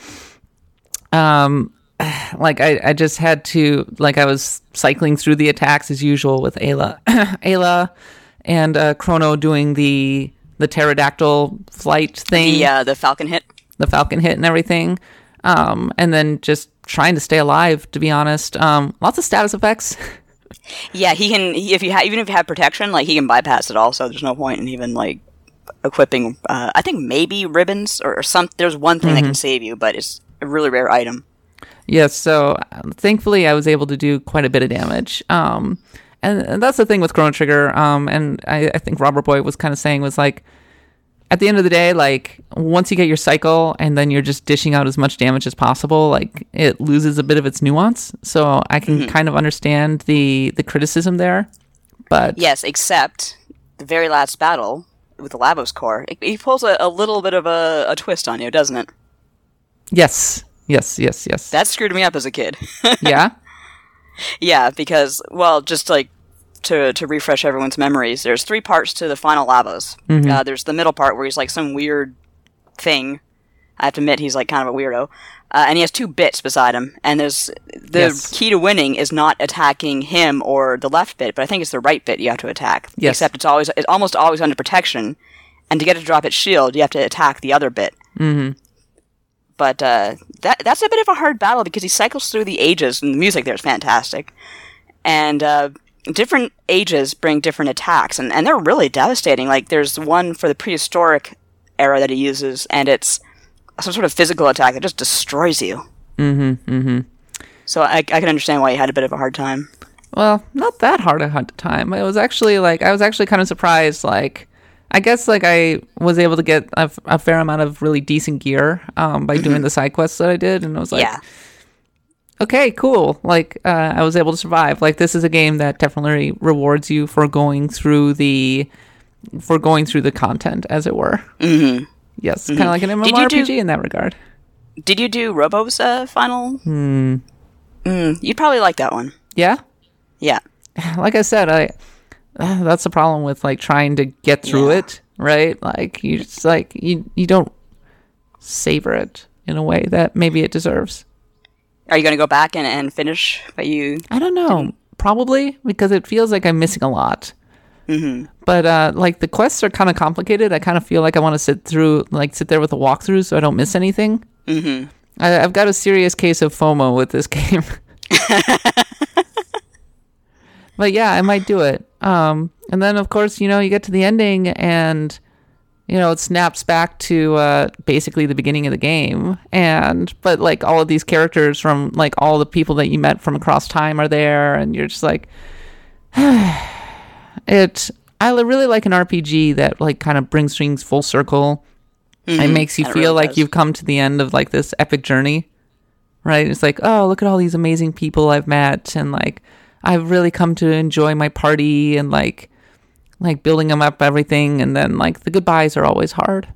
um, like I, I just had to like I was cycling through the attacks as usual with Ayla, Ayla, and uh, Chrono doing the the pterodactyl flight thing The uh, the Falcon hit. the Falcon hit and everything. Um, and then just trying to stay alive, to be honest. Um, lots of status effects. Yeah, he can. He, if you ha- even if you have protection, like he can bypass it all. So there's no point in even like equipping. Uh, I think maybe ribbons or, or some. There's one thing that can save you, but it's a really rare item. yes, so uh, thankfully I was able to do quite a bit of damage. Um, and, and that's the thing with Chrono Trigger. Um, and I, I think Robert Boy was kind of saying was like, at the end of the day, like once you get your cycle and then you're just dishing out as much damage as possible, like it loses a bit of its nuance. So I can mm-hmm. kind of understand the the criticism there. But Yes, except the very last battle with the Lavos core, he pulls a, a little bit of a, a twist on you, doesn't it? yes, yes, yes, yes. That screwed me up as a kid. yeah. Yeah, because well, just like to to refresh everyone's memories, there's three parts to the final Lavos. Uh, there's the middle part where he's like some weird thing. I have to admit, he's like kind of a weirdo, uh, and he has two bits beside him. And there's the Yes. key to winning is not attacking him or the left bit, but I think it's the right bit you have to attack. Yes. Except it's always it's almost always under protection, and to get it to drop its shield, you have to attack the other bit. Mm-hmm. But uh, that that's a bit of a hard battle because he cycles through the ages, and the music there is fantastic. And uh, different ages bring different attacks, and, and they're really devastating. Like there's one for the prehistoric era that he uses, and it's some sort of physical attack that just destroys you. Mm-hmm. Mm-hmm. So I, I can understand why he had a bit of a hard time. Well, not that hard a hard time. It was actually like I was actually kind of surprised. Like, I guess like I was able to get a, a fair amount of really decent gear um, by doing the side quests that I did, and I was like, yeah. Okay, cool. Like, uh, I was able to survive. Like, this is a game that definitely rewards you for going through the for going through the content, as it were. Mm-hmm. Yes, kind of like an MMORPG do- in that regard. Did you do Robo's uh, final? Hmm. Mm, you'd probably like that one. Yeah, Yeah. like I said, I uh, that's the problem with like trying to get through Yeah. it, right? Like you just like you you don't savor it in a way that maybe it deserves. Are you going to go back and, and finish what you? I don't know, probably because it feels like I'm missing a lot. Mm-hmm. But uh, like the quests are kind of complicated. I kind of feel like I want to sit through, like sit there with a walkthrough, so I don't miss anything. Mm-hmm. I, I've got a serious case of FOMO with this game. but yeah, I might do it. Um, and then of course, you know, you get to the ending and you know, it snaps back to uh, basically the beginning of the game. And but like all of these characters from like all the people that you met from across time are there, and you're just like, it. I really like an RPG that like kind of brings things full circle. It makes you That feel really like does. you've come to the end of like this epic journey, right? It's like, oh, look at all these amazing people I've met, and like I've really come to enjoy my party, and like like building them up everything, and then like the goodbyes are always hard.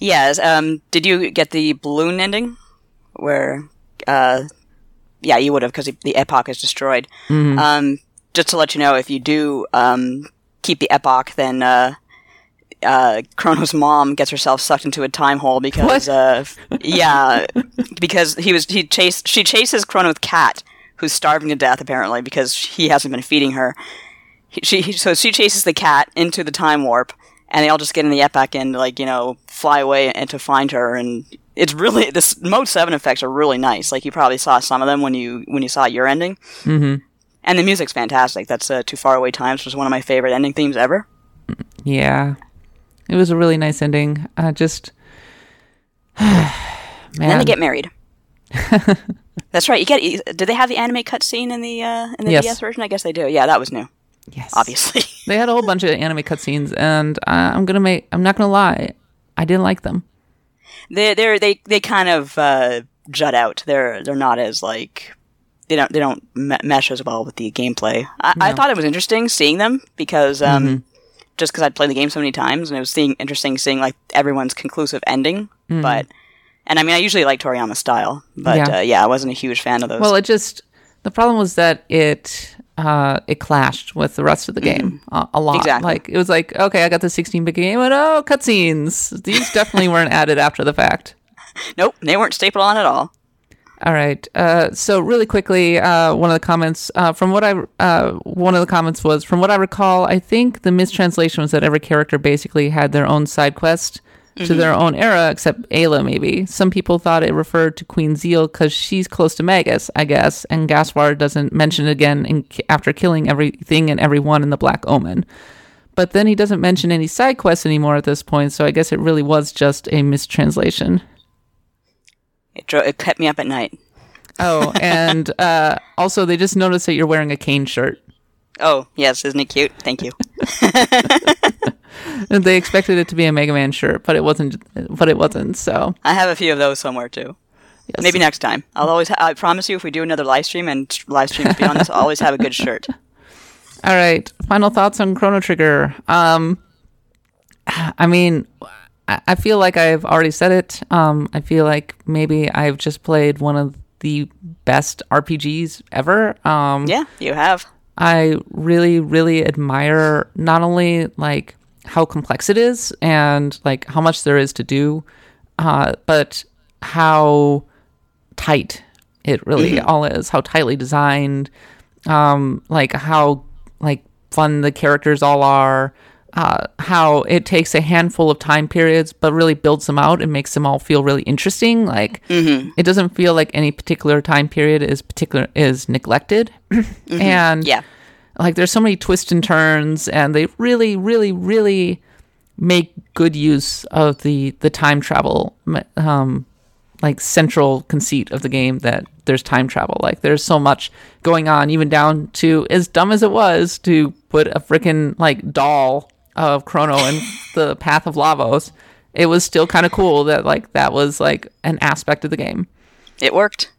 Yes. Um. Did you get the balloon ending, where? Uh. Yeah, you would have because the epoch is destroyed. Mm-hmm. Um. Just to let you know, if you do um keep the epoch, then uh. Uh, Chrono's mom gets herself sucked into a time hole because, uh, yeah, because he was he chased she chases Chrono's cat, who's starving to death apparently because he hasn't been feeding her. He- She so she chases the cat into the time warp, and they all just get in the epoch and like you know fly away and to find her. And it's really this mode seven effects are really nice. Like you probably saw some of them when you when you saw your ending. Mm-hmm. And the music's fantastic. That's uh, "To Far Away Times" was one of my favorite ending themes ever. Yeah, it was a really nice ending. Uh, just man, And then they get married. That's right. You get. Did they have the anime cutscene in the uh, in the Yes. DS version? I guess they do. Yeah, that was new. Yes, Obviously. they had a whole bunch of anime cutscenes, and I'm gonna make. I'm not gonna lie, I didn't like them. they they they they kind of uh, jut out. They're they're not as like they don't they don't me- mesh as well with the gameplay. I, I thought it was interesting seeing them because um, just because I'd played the game so many times and it was seeing interesting seeing like everyone's conclusive ending. But and I mean I usually like Toriyama style, but yeah, uh, yeah I wasn't a huge fan of those. Well, it just the problem was that it uh, it clashed with the rest of the game a, a lot. Mm-hmm. Exactly. Like it was like, okay, I got the 16-bit game, but oh, cutscenes. These definitely weren't added after the fact. nope, they weren't stapled on at all. All right. Uh, so really quickly, uh, one of the comments uh, from what I uh, one of the comments was from what I recall. I think the mistranslation was that every character basically had their own side quest to their own era, except Ayla. Maybe some people thought it referred to Queen Zeal because she's close to Magus, I guess, and Gaspar doesn't mention it again in, after killing everything and everyone in the Black Omen. But then he doesn't mention any side quests anymore at this point, so I guess it really was just a mistranslation. It, dro- it kept me up at night. Oh, and uh, also they just noticed that you're wearing a cane shirt. Oh yes, isn't it cute? Thank you. They expected it to be a Mega Man shirt, but it wasn't. But it wasn't. So I have a few of those somewhere too. yes. Maybe next time. I'll always. Ha- I promise you, if we do another live stream and live streams beyond this, I'll always have a good shirt. All right. Final thoughts on Chrono Trigger. Um, I mean, I I feel like I've already said it. Um, I feel like maybe I've just played one of the best RPGs ever. Um, Yeah, you have. I really, really admire not only like how complex it is and like how much there is to do, uh, but how tight it really all is. How tightly designed, um, like how like fun the characters all are. uh, how it takes a handful of time periods, but really builds them out and makes them all feel really interesting. Like it doesn't feel like any particular time period is particular is neglected, and Yeah. Like there's so many twists and turns, and they really, really, really make good use of the the time travel um, like central conceit of the game that there's time travel. Like there's so much going on, even down to as dumb as it was to put a freaking like doll of Chrono in the path of Lavos. It was still kind of cool that like that was like an aspect of the game. It worked.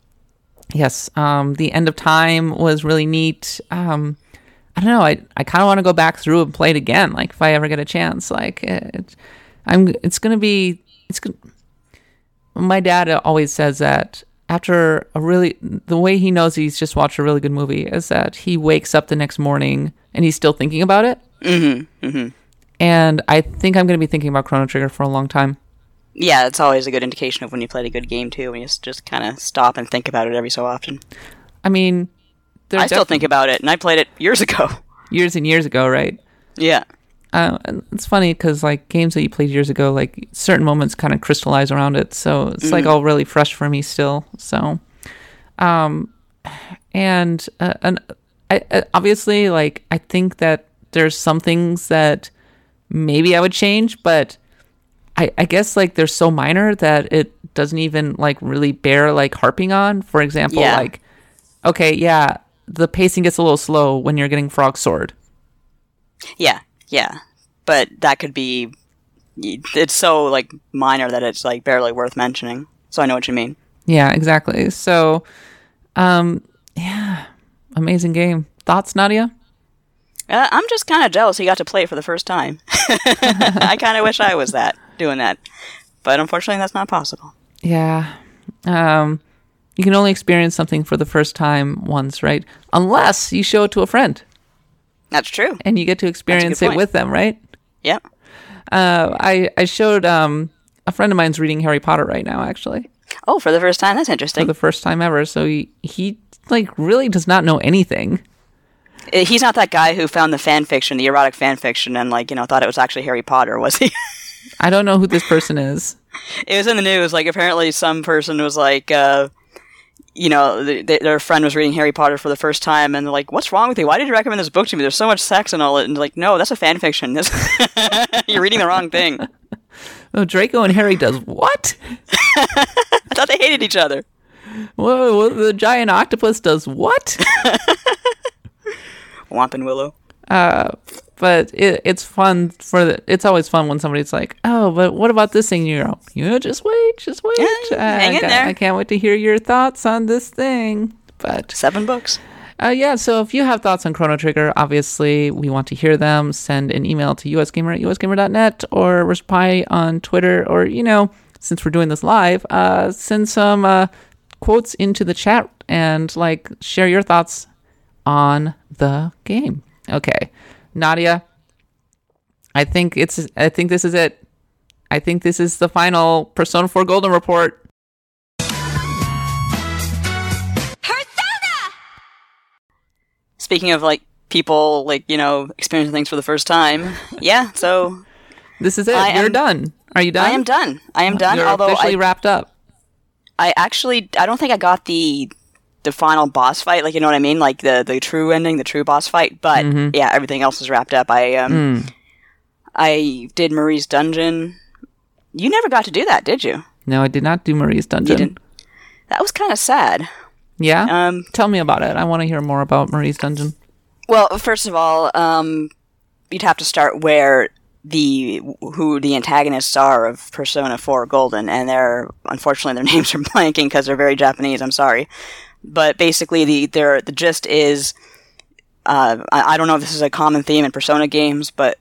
Yes, um, the end of time was really neat. Um, I don't know. I I kind of want to go back through and play it again. Like if I ever get a chance. Like it, I'm. It's gonna be. It's. Gonna, my dad always says that after a really the way he knows he's just watched a really good movie is that he wakes up the next morning and he's still thinking about it. Mm-hmm. Mm-hmm. And I think I'm going to be thinking about Chrono Trigger for a long time. Yeah, it's always a good indication of when you played a good game too. When you s- just kind of stop and think about it every so often. I mean, I still think about it, and I played it years ago. years and years ago, right? yeah. uh, it's funny because like games that you played years ago, like certain moments kind of crystallize around it, so it's like all really fresh for me still. So, um, and uh, and I, I obviously like I think that there's some things that maybe I would change, but I I guess like they're so minor that it doesn't even like really bear like harping on. For example, Yeah. like okay, yeah, the pacing gets a little slow when you're getting Frog Sword. Yeah, yeah. But that could be. It's so like minor that it's like barely worth mentioning. So I know what you mean. Yeah, exactly. So, um, yeah, amazing game. Thoughts, Nadia? Uh, I'm just kind of jealous he got to play it for the first time. I kind of wish I was that doing that, but unfortunately, that's not possible. Yeah. Um, you can only experience something for the first time once, right? Unless you show it to a friend That's true. and you get to experience it point. with them, right? Yep. Uh, I I showed um a friend of mine's reading Harry Potter right now, actually, Oh, for the first time, that's interesting. for the first time ever. So he he like really does not know anything. Uh, He's not that guy who found the fan fiction, the erotic fan fiction, and like you know thought it was actually Harry Potter, was he? I don't know who this person is. it was in the news. Like apparently, some person was like, uh, you know, th- th- their friend was reading Harry Potter for the first time, and they're like, "What's wrong with you? Why did you recommend this book to me? There's so much sex and all it." And like, no, that's a fan fiction. This- You're reading the wrong thing. Oh, Draco and Harry does what? I thought they hated each other. Whoa, whoa, the giant octopus does what? Whomping Willow. Uh, but it, it's fun for the, it's always fun when somebody's like, oh, but what about this thing? You go, yeah, just wait, just wait. Yeah, hang I, in ca- there." I can't wait to hear your thoughts on this thing. But Seven books. uh, yeah, so if you have thoughts on Chrono Trigger, obviously we want to hear them. Send an email to usgamer at usgamer.net or reply on Twitter or, you know, since we're doing this live, uh, send some uh, quotes into the chat and like share your thoughts on the game. Okay. Nadia, I think it's I think this is it. I think this is the final Persona 4 Golden report. Persona! Speaking of like people like you know experiencing things for the first time, yeah. So This is it. I You're am- done. Are you done? I am done. I am uh, done. You're although officially I, wrapped up. I actually I don't think I got the the final boss fight. Like you know what I mean, like the the true ending, the true boss fight. But Mm-hmm. yeah, everything else is wrapped up. I um Hmm. I did Marie's dungeon. You never got to do that, did you? No, I did not do Marie's dungeon. didn't. That was kind of sad. Yeah? Um, Tell me about it. I want to hear more about Marie's dungeon. Well, first of all, um, you'd have to start where the who the antagonists are of Persona 4 Golden, and they're unfortunately their names are blanking because they're very Japanese. I'm sorry, but basically the their the gist is, uh, I, I don't know if this is a common theme in Persona games, but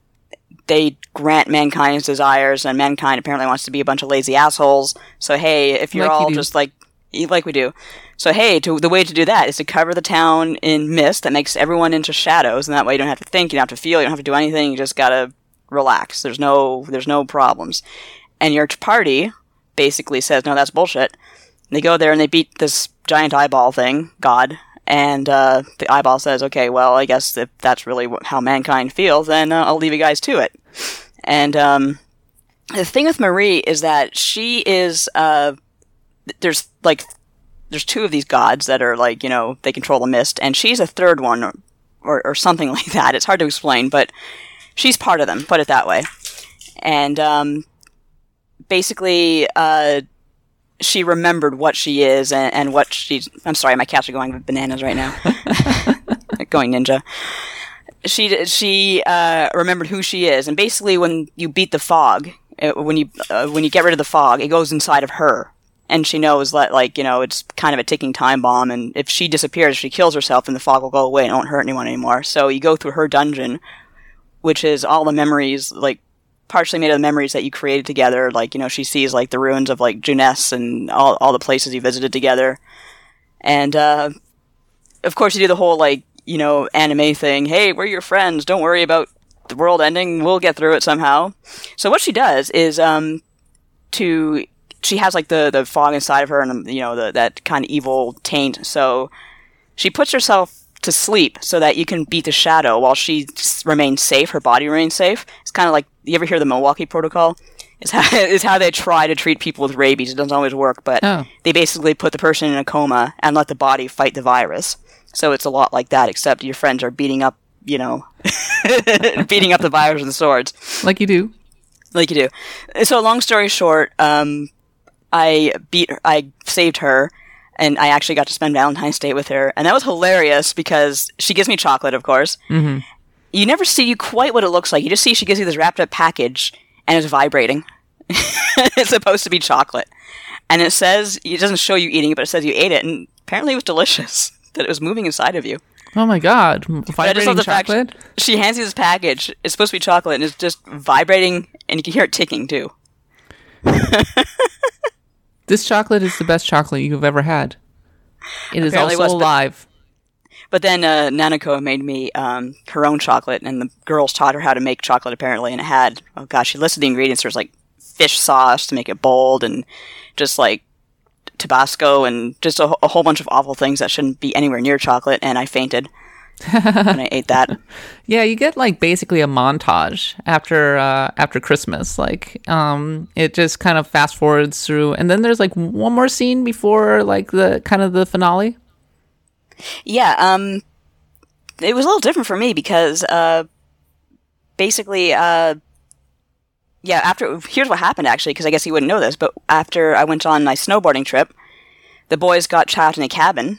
they grant mankind's desires, and mankind apparently wants to be a bunch of lazy assholes. So hey, if you're Like all do. just like like we do. So hey, to, the way to do that is to cover the town in mist that makes everyone into shadows, and that way you don't have to think, you don't have to feel, you don't have to do anything. You just gotta relax. There's no there's no problems. And your party basically says, no, that's bullshit. They go there and they beat this giant eyeball thing, God, And uh, the eyeball says, "Okay, well, I guess if that's really how mankind feels, then uh, I'll leave you guys to it." And um, the thing with Marie is that she is uh, there's like there's two of these gods that are like you know they control the mist, and she's a third one or, or, or something like that. It's hard to explain, but she's part of them. Put it that way. And um, basically, uh, she remembered what she is and, and what she's. I'm sorry, my cats are going bananas right now. going ninja. She she uh, remembered who she is, and basically, when you beat the fog, it, when you uh, when you get rid of the fog, it goes inside of her, and she knows that like you know it's kind of a ticking time bomb, and if she disappears, she kills herself, and the fog will go away and it won't hurt anyone anymore. So you go through her dungeon, which is all the memories like partially made of the memories that you created together. Like, you know, she sees like the ruins of like Junes and all, all the places you visited together. And, uh, of course you do the whole like, you know, anime thing. Hey, we're your friends. Don't worry about the world ending. We'll get through it somehow. So what she does is, um, to, she has like the, the fog inside of her and, you know, the, that kind of evil taint. So she puts herself to sleep so that you can beat the shadow while she remains safe. Her body remains safe. It's kind of like you ever hear the Milwaukee Protocol? Is how is how they try to treat people with rabies. It doesn't always work, but Oh. they basically put the person in a coma and let the body fight the virus. So it's a lot like that, except your friends are beating up, you know, beating up the virus with swords Like you do. like you do. So long story short, um, I beat, I saved her, and I actually got to spend Valentine's Day with her, and that was hilarious because she gives me chocolate, of course. Mm-hmm. You never see quite what it looks like. You just see she gives you this wrapped up package, and it's vibrating. it's supposed to be chocolate, and it says it doesn't show you eating it, but it says you ate it, and apparently it was delicious. That it was moving inside of you. Oh my god. But I just Vibrating love the fact chocolate? she hands you this package. It's supposed to be chocolate, and it's just vibrating, and you can hear it ticking too. This chocolate is the best chocolate you've ever had. It is Apparently also alive. But then uh, Nanako made me um, her own chocolate, and the girls taught her how to make chocolate apparently. And it had, oh gosh, she listed the ingredients. There was like fish sauce to make it bold, and just like Tabasco, and just a, a whole bunch of awful things that shouldn't be anywhere near chocolate. And I fainted when I ate that. Yeah, you get like basically a montage after uh, after Christmas. Like, um, it just kind of fast forwards through, and then there's like one more scene before like the kind of the finale. Yeah, um, it was a little different for me because, uh, basically, uh, yeah, after, here's what happened actually, because I guess you wouldn't know this, but after I went on my snowboarding trip, the boys got trapped in a cabin,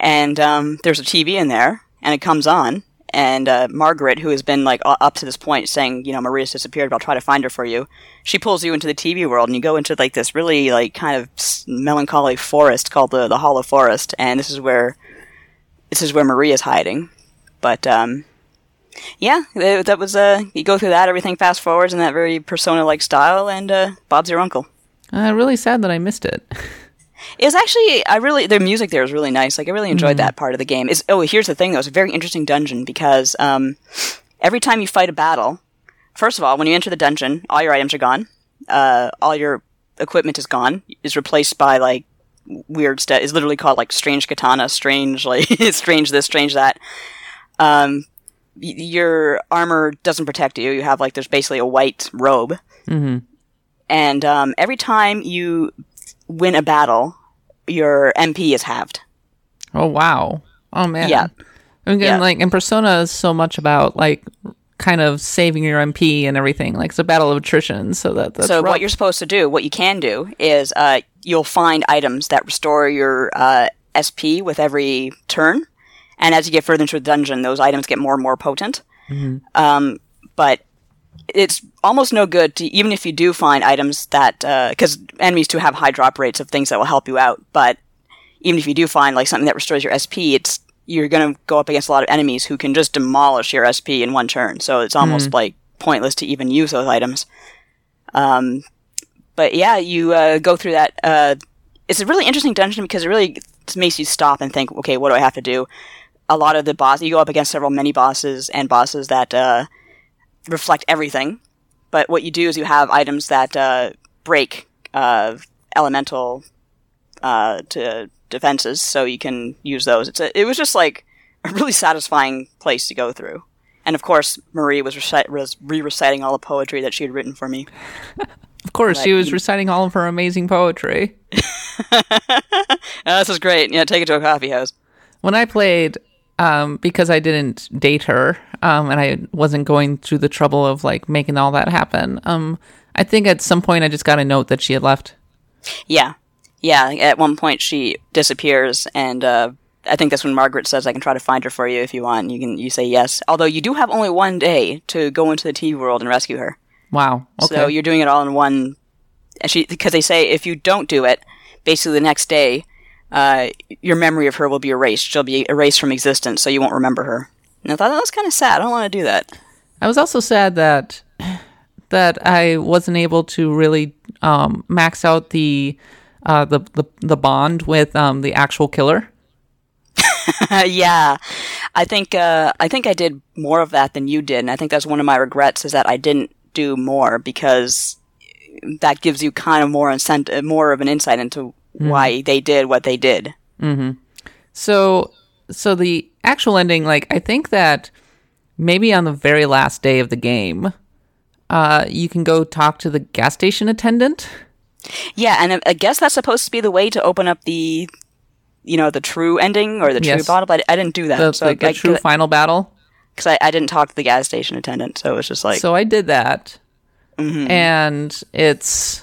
and, um, there's a TV in there, and it comes on, and, uh, Margaret, who has been, like, up to this point saying, you know, Marie's disappeared, but I'll try to find her for you, she pulls you into the TV world, and you go into, like, this really, like, kind of melancholy forest called the, the Hollow Forest, and this is where this is where Marie's hiding. But um, yeah, th- that was uh, you go through that, everything fast forwards in that very persona-like style, and uh, Bob's your uncle. Uh, really sad that I missed it. It was actually I really the music there is really nice. Like I really enjoyed that part of the game. Is oh here's the thing though, it's a very interesting dungeon because um, every time you fight a battle, first of all, when you enter the dungeon, all your items are gone. Uh, all your equipment is gone. Is replaced by like weird stuff. Is literally called like strange katana, strange like strange this, strange that. Um, y- your armor doesn't protect you. You have like there's basically a white robe, and um, every time you win a battle, your MP is halved. Oh wow. Oh man. Yeah. And again, Yeah. like and Persona is so much about like kind of saving your MP and everything. Like it's a battle of attrition. So that that's so rough. what you're supposed to do, what you can do, is uh, you'll find items that restore your uh, SP with every turn, and as you get further into the dungeon, those items get more and more potent. Um, but it's almost no good to even if you do find items that because enemies do have high drop rates of things that will help you out. But even if you do find like something that restores your SP, it's you're going to go up against a lot of enemies who can just demolish your SP in one turn. So it's almost like pointless to even use those items. Um, but yeah, you uh, go through that. Uh, it's a really interesting dungeon because it really makes you stop and think, okay, what do I have to do? A lot of the boss, you go up against several mini bosses and bosses that uh, reflect everything. But what you do is you have items that uh, break uh, elemental uh, to defenses, so you can use those. It's a, it was just like a really satisfying place to go through. And of course, Marie was, recite, was re-reciting all the poetry that she had written for me. Of course, she was reciting all of her amazing poetry. This is great. Yeah, take it to a coffee house. When I played, um, because I didn't date her, um, and I wasn't going through the trouble of like making all that happen, um, I think at some point I just got a note that she had left. Yeah, yeah. At one point, she disappears, and uh, I think that's when Margaret says, "I can try to find her for you if you want." You can you say yes, although you do have only one day to go into the TV world and rescue her. Wow. Okay. So you're doing it all in one. And she because they say if you don't do it, basically the next day, uh, your memory of her will be erased. She'll be erased from existence, so you won't remember her. And I thought that was kind of sad. I don't want to do that. I was also sad that that I wasn't able to really um, max out the uh, the, the the bond with um, the actual killer. yeah, I think uh, I think I did more of that than you did, and I think that's one of my regrets is that I didn't do more because that gives you kind of more incentive, more of an insight into why they did what they did. So so the actual ending, like I think that maybe on the very last day of the game, uh, you can go talk to the gas station attendant. Yeah, and I- I guess that's supposed to be the way to open up the, you know, the true ending or the true Yes. bottle. But I didn't do that. The, so the, the I, true final battle. because I, I didn't talk to the gas station attendant, so it was just like, so I did that, Mm-hmm. and it's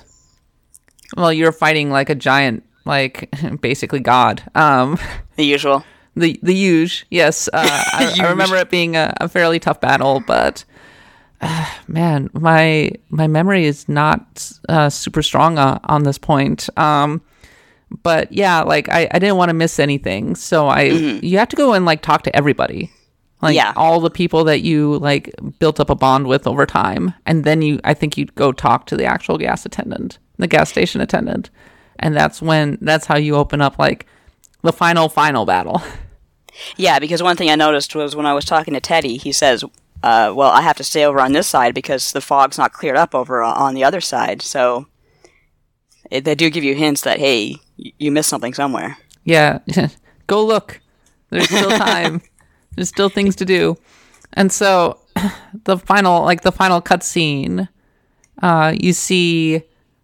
well, you're fighting like a giant, like basically God. Um, the usual. the the huge, yes. Uh, I, I remember it being a, a fairly tough battle, but uh, man, my my memory is not uh, super strong uh, on this point. Um, but yeah, like I, I didn't want to miss anything, so I you have to go and like talk to everybody, like Yeah. all the people that you like built up a bond with over time, and then you I think you'd go talk to the actual gas attendant, the gas station attendant, and that's when that's how you open up like the final final battle. Yeah, because one thing I noticed was when I was talking to Teddy, he says, uh, "Well, I have to stay over on this side because the fog's not cleared up over on the other side." So it, they do give you hints that hey, y- you missed something somewhere. Yeah, go look. There's still time. There's still things to do. And so the final like the final cutscene, uh, you see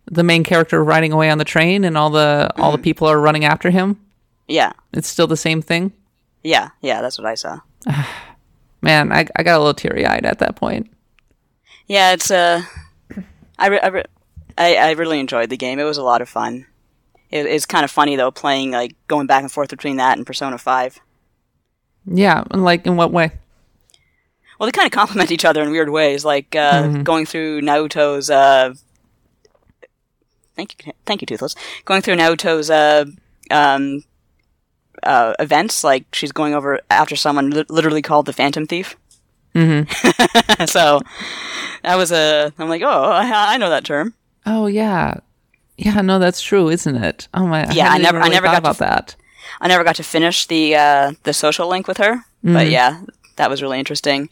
the main character riding away on the train and all the all the people are running after him. Yeah, It's still the same thing. yeah, yeah. That's what I saw. Man, I, I got a little teary eyed at that point. Yeah, it's uh, I, re- I, re- I I really enjoyed the game. It was a lot of fun. It, it's kind of funny though, playing like going back and forth between that and Persona Five. Yeah, and like in what way? Well, they kind of complement each other in weird ways, like uh, going through Naoto's. Uh, thank you, thank you, Toothless. Going through Naoto's uh, um, uh, events, like she's going over after someone li- literally called the Phantom Thief. Mm-hmm. so that was a. I'm like, oh, I, I know that term. Oh yeah, yeah. No, that's true, isn't it? Oh my. Yeah, I never- even I never got about to that. I never got to finish the uh, the social link with her, but yeah, that was really interesting.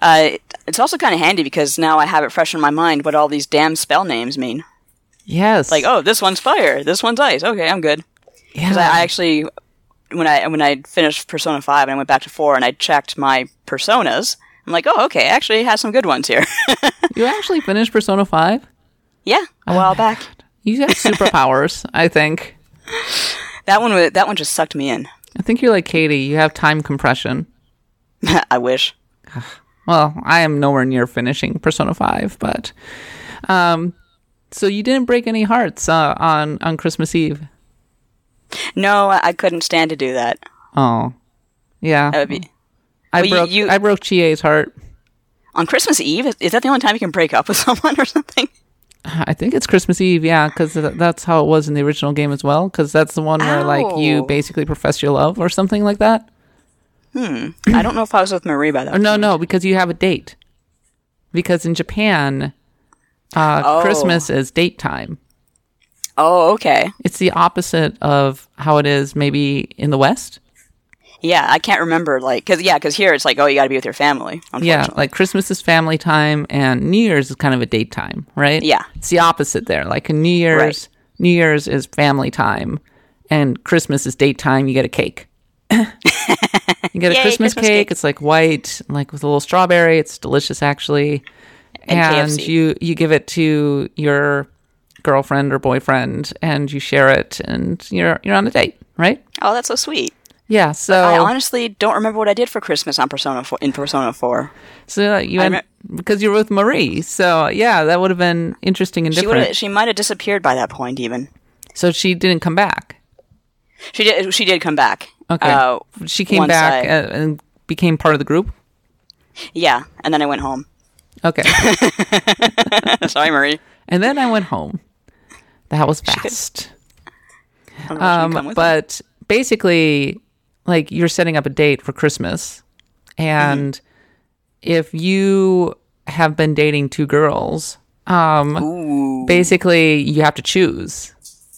Uh, it- it's also kind of handy because now I have it fresh in my mind what all these damn spell names mean. Yes. Like, oh, this one's fire, this one's ice. Okay, I'm good. yeah. Because I, I actually, when I when I finished Persona Five and I went back to four and I checked my personas, I'm like, oh, okay, I actually, has some good ones here. you actually finished Persona Five. yeah, a while back. You have superpowers, I think. That one, that one just sucked me in. I think you're like Katie. You have time compression. I wish. Well, I am nowhere near finishing Persona 5, but um so you didn't break any hearts uh, on on Christmas Eve. No, I couldn't stand to do that. Oh. Yeah. That would be I well, broke you- I broke Chie's heart. on Christmas Eve. Is- that the only time you can break up with someone or something? I think it's Christmas Eve, yeah, cuz that's how it was in the original game as well, cuz that's the one where like you basically profess your love or something like that. Hmm. I don't know if I was with Marie by that. No, no, because you have a date. Because in Japan uh Oh. Christmas is date time. Oh, okay. It's the opposite of how it is maybe in the West. Yeah, I can't remember. Like, cause yeah, cause here it's like, oh, you got to be with your family. Yeah, like Christmas is family time and New Year's is kind of a date time, right? Yeah. It's the opposite there. Like New Year's, Right. New Year's is family time and Christmas is date time. You get a cake. you get a Yay, Christmas, Christmas cake. cake. It's like white, like with a little strawberry. It's delicious, actually. And you you give it to your girlfriend or boyfriend, and you share it, and you're you're on a date, right? Oh, that's so sweet. Yeah. So I honestly don't remember what I did for Christmas on Persona 4, in Persona 4. so uh, you had, re- because you were with Marie. So yeah, that would have been interesting and She different. she might have disappeared by that point even. so she didn't come back. She did she did come back. Okay. Uh, she came back I- uh, and became part of the group. yeah, and then I went home. Okay. Sorry, Marie. and then I went home. That was fast. I don't know if she can come Um, but basically, like you're setting up a date for Christmas, and Mm-hmm. if you have been dating two girls, um, Ooh, basically you have to choose,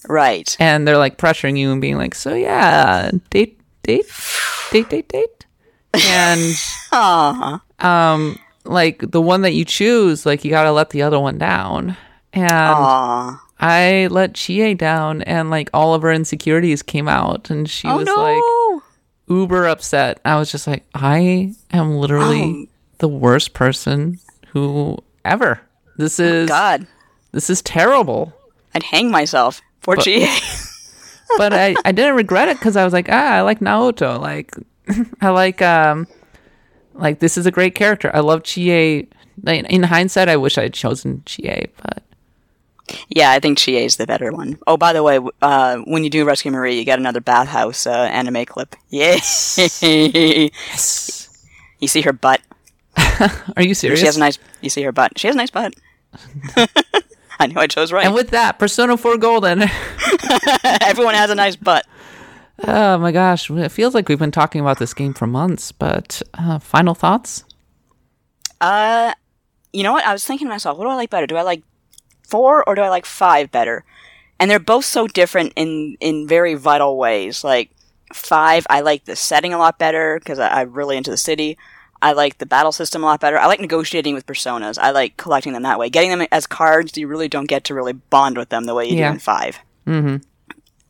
right. and they're like pressuring you and being like, "So yeah, date, date, date, date, date," and um, like the one that you choose, like you got to let the other one down, and. Aw. I let Chie down and like all of her insecurities came out and she Oh was no. like uber upset. I was just like, I am literally Oh. the worst person who ever. This is God, this is terrible. I'd hang myself for GA. But I, I didn't regret it because I was like, ah, I like Naoto. Like I like um like this is a great character. I love Chie. In hindsight, I wish I had chosen Chie, but yeah, I think GA is the better one. Oh, by the way, uh, when you do Rescue Marie, you get another bathhouse uh, anime clip. Yes. you see her butt. are you serious? She has a nice. You see her butt. She has a nice butt. I knew I chose right. and with that, Persona 4 Golden. Everyone has a nice butt. Oh my gosh, it feels like we've been talking about this game for months, but uh, final thoughts? Uh, you know what? I was thinking to myself, what do I like better? Do I like four or do I like five better? And they're both so different in in very vital ways. Like five, I like the setting a lot better because I'm really into the city. I like the battle system a lot better. I like negotiating with personas. I like collecting them that way. Getting them as cards, you really don't get to really bond with them the way you Yeah. do in 5 Mm-hmm.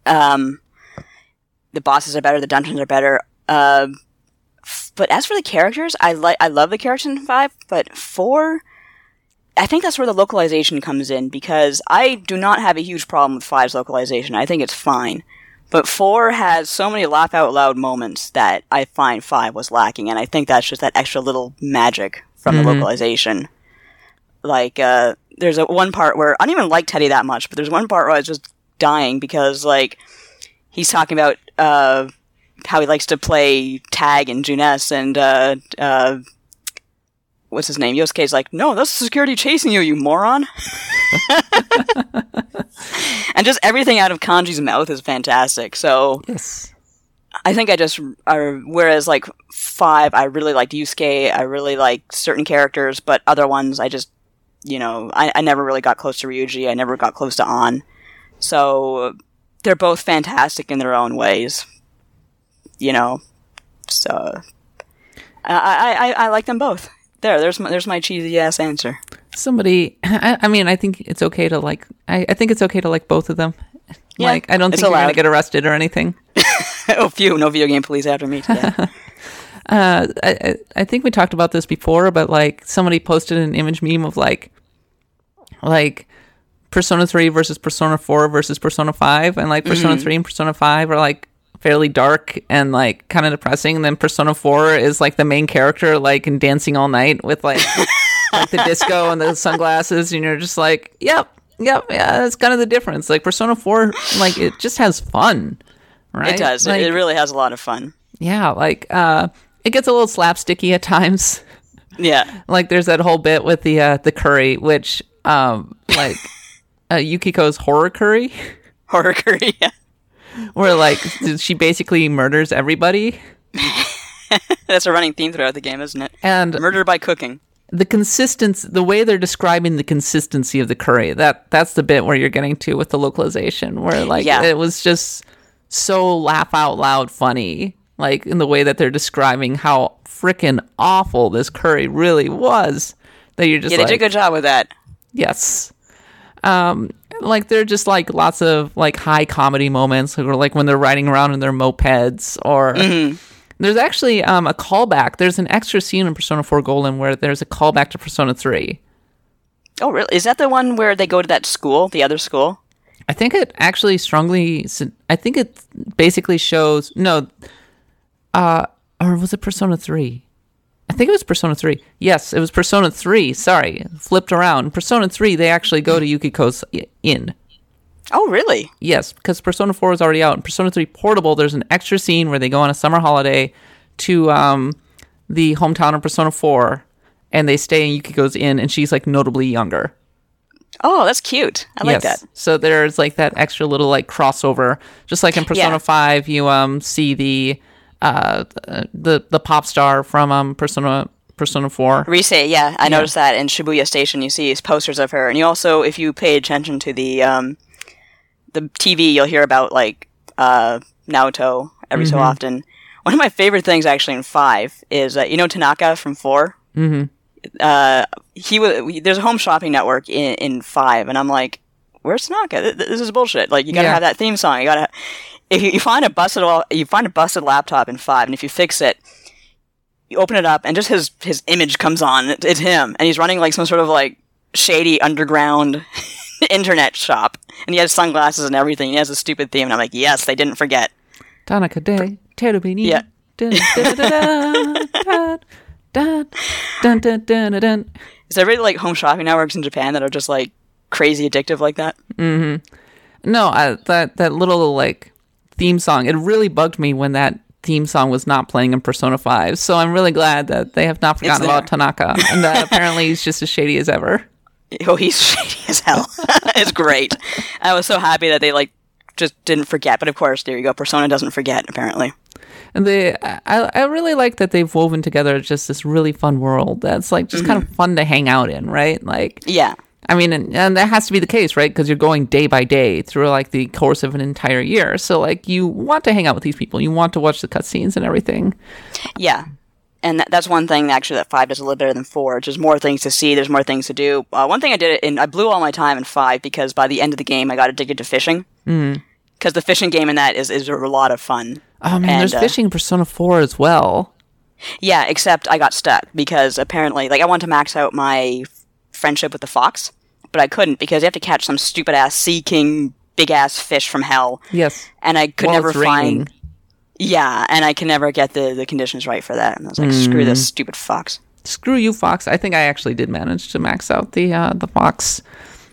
Um, the bosses are better. The dungeons are better. Uh, f- but as for the characters, I like I love the characters in five. But four, I think that's where the localization comes in because I do not have a huge problem with five's localization. I think it's fine. But four has so many laugh out loud moments that I find five was lacking, and I think that's just that extra little magic from the localization. Like, uh, there's a one part where I don't even like Teddy that much, but there's one part where I was just dying because like he's talking about uh, how he likes to play tag in Junes, and uh, uh, what's his name? Yosuke's like, no, that's security chasing you, you moron. and just everything out of Kanji's mouth is fantastic. So Yes. I think I just, I, whereas like five, I really liked Yusuke, I really like certain characters, but other ones, I just, you know, I, I never really got close to Ryuji, I never got close to An. So they're both fantastic in their own ways, you know. So I, I, I, like them both. There, there's my, there's my cheesy ass answer. Somebody, I, I mean, I think it's okay to like, I, I think it's okay to like both of them. Yeah, like, I don't think you're going to get arrested or anything. oh, phew, no video game police after me today. Uh, I- I think we talked about this before, but like somebody posted an image meme of like, like Persona 3 versus Persona 4 versus Persona 5, and like Persona 3 and Persona 5 are like fairly dark and like kind of depressing. And then Persona 4 is like the main character, like in dancing all night with like, like the disco and the sunglasses, and you're just like, yep, yep, yeah, that's kind of the difference. Like Persona 4, like it just has fun. Right? it does. Like, it really has a lot of fun. yeah, like uh it gets a little slapsticky at times. Yeah. like there's that whole bit with the uh the curry which um like uh, Yukiko's horror curry Horror curry. Yeah. where like she basically murders everybody That's a running theme throughout the game, isn't it? and Murder by cooking. the consistency the way they're describing the consistency of the curry that that's the bit where you're getting to with the localization where like Yeah. it was just so laugh out loud funny like in the way that they're describing how freaking awful this curry really was that you're just Yeah, they like did a good job with that. Yes. Um, like they're just like lots of like high comedy moments, or like when they're riding around in their mopeds, or there's actually um, a callback. There's an extra scene in Persona 4 Golden where there's a callback to Persona 3. Oh, really? Is that the one where they go to that school, the other school? I think it actually strongly. I think it basically shows no, uh, or was it Persona Three? I think it was Persona Three. Yes, it was Persona Three. Sorry, flipped around. Persona Three, they actually go to Yukiko's inn. Oh, really? Yes, because Persona Four is already out. In Persona Three Portable, there's an extra scene where they go on a summer holiday to um, the hometown of Persona Four, and they stay in Yukiko's inn, and she's like notably younger. Oh, that's cute. I like yes. that. So there's like that extra little like crossover, just like in Persona Yeah. Five, you um see the uh the the pop star from um Persona Persona Four. Rise, yeah, I noticed that in Shibuya Station. You see posters of her, and you also, if you pay attention to the um, the TV, you'll hear about like uh, Naoto every so often. One of my favorite things, actually, in five is uh, you know Tanaka from 4 Mm-hmm. Uh, he was. There's a home shopping network in in five, and I'm like, where's Tanaka? Th- th- This is bullshit. Like, you gotta Yeah. have that theme song. You gotta if you, you find a busted you find a busted laptop in five, and if you fix it, you open it up and just his his image comes on. It's him, and he's running like some sort of like shady underground internet shop, and he has sunglasses and everything. He has a stupid theme, and I'm like, yes, they didn't forget. Tanaka Day, Terubini. Yeah. Dun, dun, dun, dun, dun, dun, dun. Is there really like home shopping networks in Japan that are just like crazy addictive like that? Mm-hmm. No, I, that that little like theme song. It really bugged me when that theme song was not playing in Persona Five. So I'm really glad that they have not forgotten about. Tanaka and that apparently he's just as shady as ever. Oh, he's shady as hell. it's great. I was so happy that they like just didn't forget. But of course, there you go. Persona doesn't forget. Apparently. And they, I, I really like that they've woven together just this really fun world that's like just mm-hmm. kind of fun to hang out in, right? Like, Yeah. I mean, and, and that has to be the case, right? Because you're going day by day through like the course of an entire year. So, like, you want to hang out with these people, you want to watch the cutscenes and everything. Yeah. And that, that's one thing actually that five does a little better than four. There's more things to see. There's more things to do. Uh, one thing I did, and I blew all my time in five because by the end of the game, I got addicted to fishing. Because the fishing game in that is, is a lot of fun. Oh man, And, there's uh, fishing in Persona 4 as well. Yeah, except I got stuck because apparently, like, I wanted to max out my friendship with the fox, but I couldn't because you have to catch some stupid ass sea king, big ass fish from hell, Yes. and I could While never find. Yeah, and I can never get the, the conditions right for that. And I was like, screw Mm. this stupid fox. Screw you, Fox. I think I actually did manage to max out the uh, the Fox.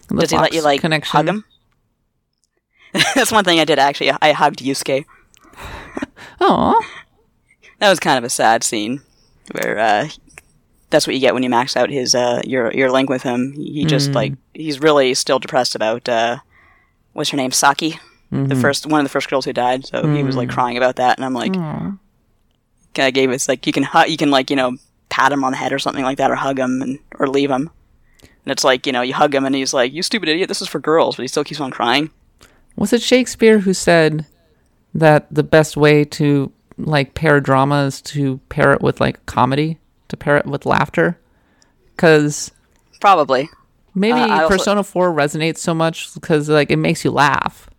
The Does he let you like connection. hug him? That's one thing I did actually. I hugged Yosuke. Oh, That was kind of a sad scene, where uh, that's what you get when you max out his uh, your your link with him. He just like he's really still depressed about uh, what's her name, Saki, the first one of the first girls who died. So he was like crying about that, and I'm like, I gave it's like you can hu- you can like you know pat him on the head or something like that, or hug him and or leave him. And it's like you know you hug him and he's like, "You stupid idiot! This is for girls," but he still keeps on crying. was it Shakespeare who said that the best way to like pair drama is to pair it with like comedy, to pair it with laughter? Because Probably. Maybe Uh, I also- Persona 4 resonates so much because like it makes you laugh.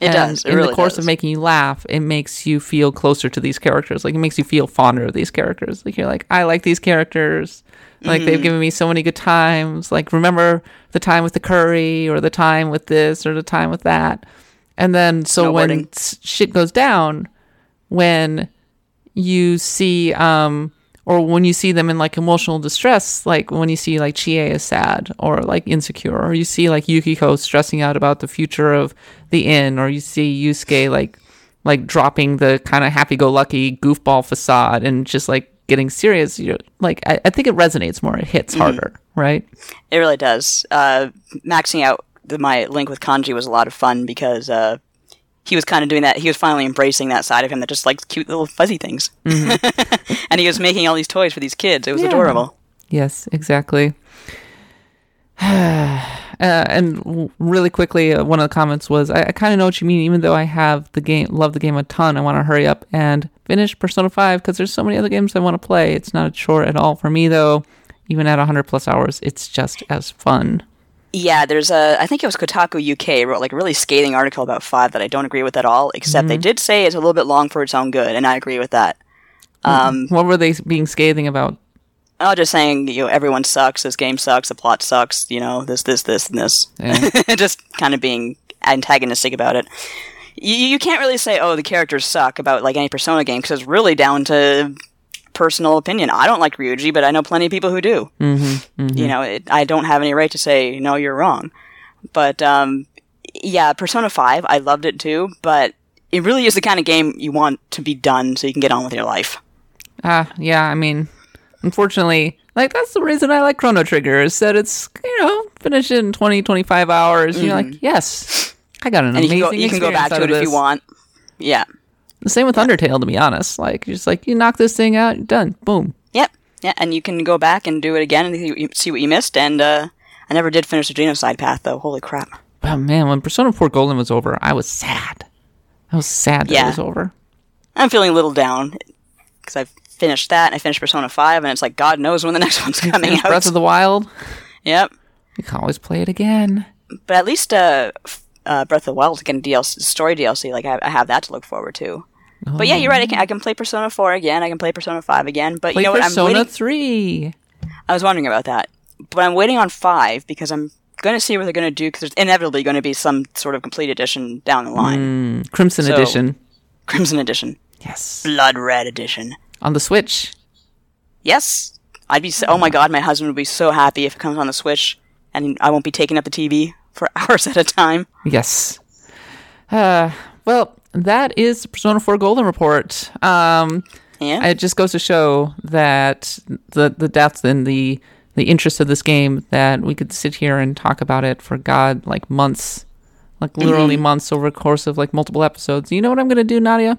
It and does. It in really the course does. of making you laugh, it makes you feel closer to these characters. Like it makes you feel fonder of these characters. Like you're like, I like these characters. Like Mm-hmm. they've given me so many good times. Like remember the time with the curry, or the time with this, or the time with that. And then so when Snowboarding. s- shit goes down, when you see um or when you see them in like emotional distress, like when you see like Chie is sad or like insecure, or you see like Yukiko stressing out about the future of the inn, or you see Yosuke like like dropping the kind of happy-go-lucky goofball facade and just like getting serious. You're like I, I think it resonates more. It hits harder, right? It really does. Uh, maxing out the, my link with Kanji was a lot of fun because uh, he was kind of doing that. He was finally embracing that side of him that just likes cute little fuzzy things. and he was making all these toys for these kids. It was Yeah. adorable. Yes, exactly. uh, and w- really quickly, uh, one of the comments was, "I, I kind of know what you mean. Even though I have the game, love the game a ton, I want to hurry up and finish Persona Five because there's so many other games I want to play. It's not a chore at all for me, though. Even at 100 plus hours, it's just as fun." Yeah, there's a. I think it was Kotaku UK wrote like a really scathing article about five that I don't agree with at all. Except they did say it's a little bit long for its own good, and I agree with that. Um, What were they being scathing about? Was just saying, you know, everyone sucks. This game sucks. The plot sucks. You know, this, this, this, and this. Yeah. just kind of being antagonistic about it. You, you can't really say, oh, the characters suck about like any Persona game because it's really down to personal opinion. I don't like Ryuji, but I know plenty of people who do. Mm-hmm, You know, it, I don't have any right to say no, you're wrong. But um, yeah, Persona Five, I loved it too, but it really is the kind of game you want to be done so you can get on with your life. Ah, yeah. I mean, unfortunately, like that's the reason I like Chrono Trigger is that it's you know finish it in 20, 25 hours. and You're like, yes, I got an Mm-hmm. And you can go, you can go back to it if you want. Yeah. The same with Undertale, to be honest. Like, just like you knock this thing out, you're done, boom. Yep. Yeah, and you can go back and do it again and see- what you missed. And uh, I never did finish the genocide path, though. Holy crap! Oh man, when Persona 4 Golden was over, I was sad. I was sad that Yeah. it was over. I'm feeling a little down because I've finished that and I finished Persona Five, and it's like God knows when the next one's coming out. Breath of the Wild, yep. you can always play it again. But at least uh, uh, Breath of the Wild again DLC story DLC. Like I, I have that to look forward to. But yeah, you're right. I can, I can play Persona 4 again. I can play Persona 5 again. But Play you know what? I'm Persona waiting. 3. I was wondering about that. But I'm waiting on 5 because I'm going to see what they're going to do because there's inevitably going to be some sort of complete edition down the line. Crimson So- Edition. Crimson Edition. Yes. Blood Red Edition. On the Switch. Yes. I'd be so, oh my god, my husband would be so happy if it comes on the Switch and I won't be taking up the TV for hours at a time. Yes. Uh, well, that is the Persona 4 Golden Report. Um, Yeah. it just goes to show that the the depth and the the interest of this game that we could sit here and talk about it for God like months, like literally months over the course of like multiple episodes. You know what I'm going to do, Nadia?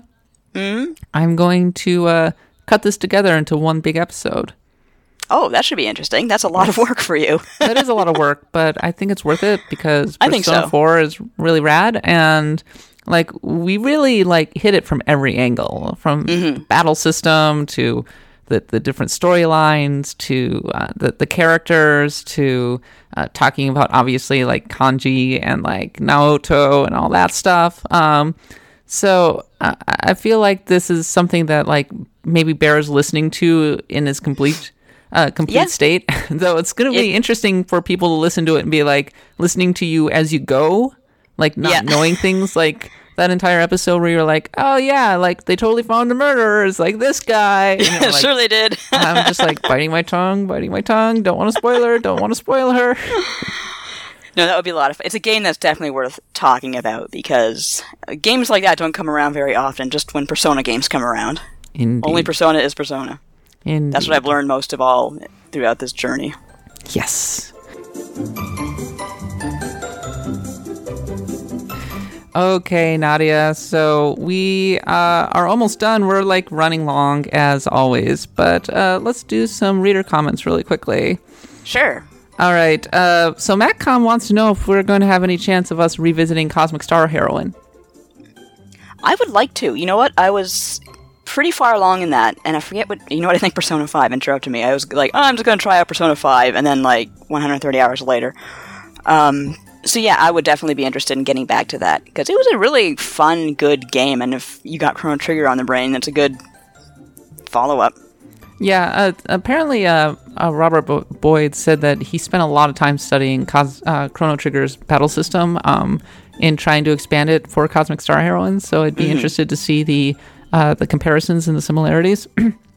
Mm? I'm going to uh, cut this together into one big episode. oh, that should be interesting. That's a lot of work for you. that is a lot of work, but I think it's worth it because I think Persona so. 4 is really rad and like we really like hit it from every angle from Mm-hmm. the battle system to the, the different storylines to uh, the, the characters to uh, talking about obviously like kanji and like naoto and all that stuff um, so uh, I feel like this is something that like maybe bears listening to in its complete uh, complete Yeah. state. Though it's going to be It- interesting for people to listen to it and be like listening to you as you go, like not Yeah. knowing things like that entire episode where you're like, oh yeah, like they totally found the murderers, like this guy. You're like, sure they did. I'm just like biting my tongue, biting my tongue. Don't want to spoil her. Don't want to spoil her. no, that would be a lot of fun. It's a game that's definitely worth talking about because games like that don't come around very often, just when Persona games come around. Indeed. Only Persona is Persona. Indeed. That's what I've learned most of all throughout this journey. Yes. Okay, Nadia. So we uh, are almost done. We're like running long as always, but uh, let's do some reader comments really quickly. Sure. All right. Uh, so Matcom wants to know if we're going to have any chance of us revisiting Cosmic Star Heroine. I would like to. You know what? I was pretty far along in that, and I forget what. You know what? I think Persona 5 interrupted me. I was like, oh, I'm just going to try out Persona 5, and then, like, 130 hours later. Um, so, yeah, I would definitely be interested in getting back to that, because it was a really fun, good game, and if you got Chrono Trigger on the brain, that's a good follow up. Yeah, uh, apparently, uh, uh, Robert Bo- Boyd said that he spent a lot of time studying Cos- uh, Chrono Trigger's battle system um, in trying to expand it for Cosmic Star Heroines. So I'd be interested to see the uh, the comparisons and the similarities.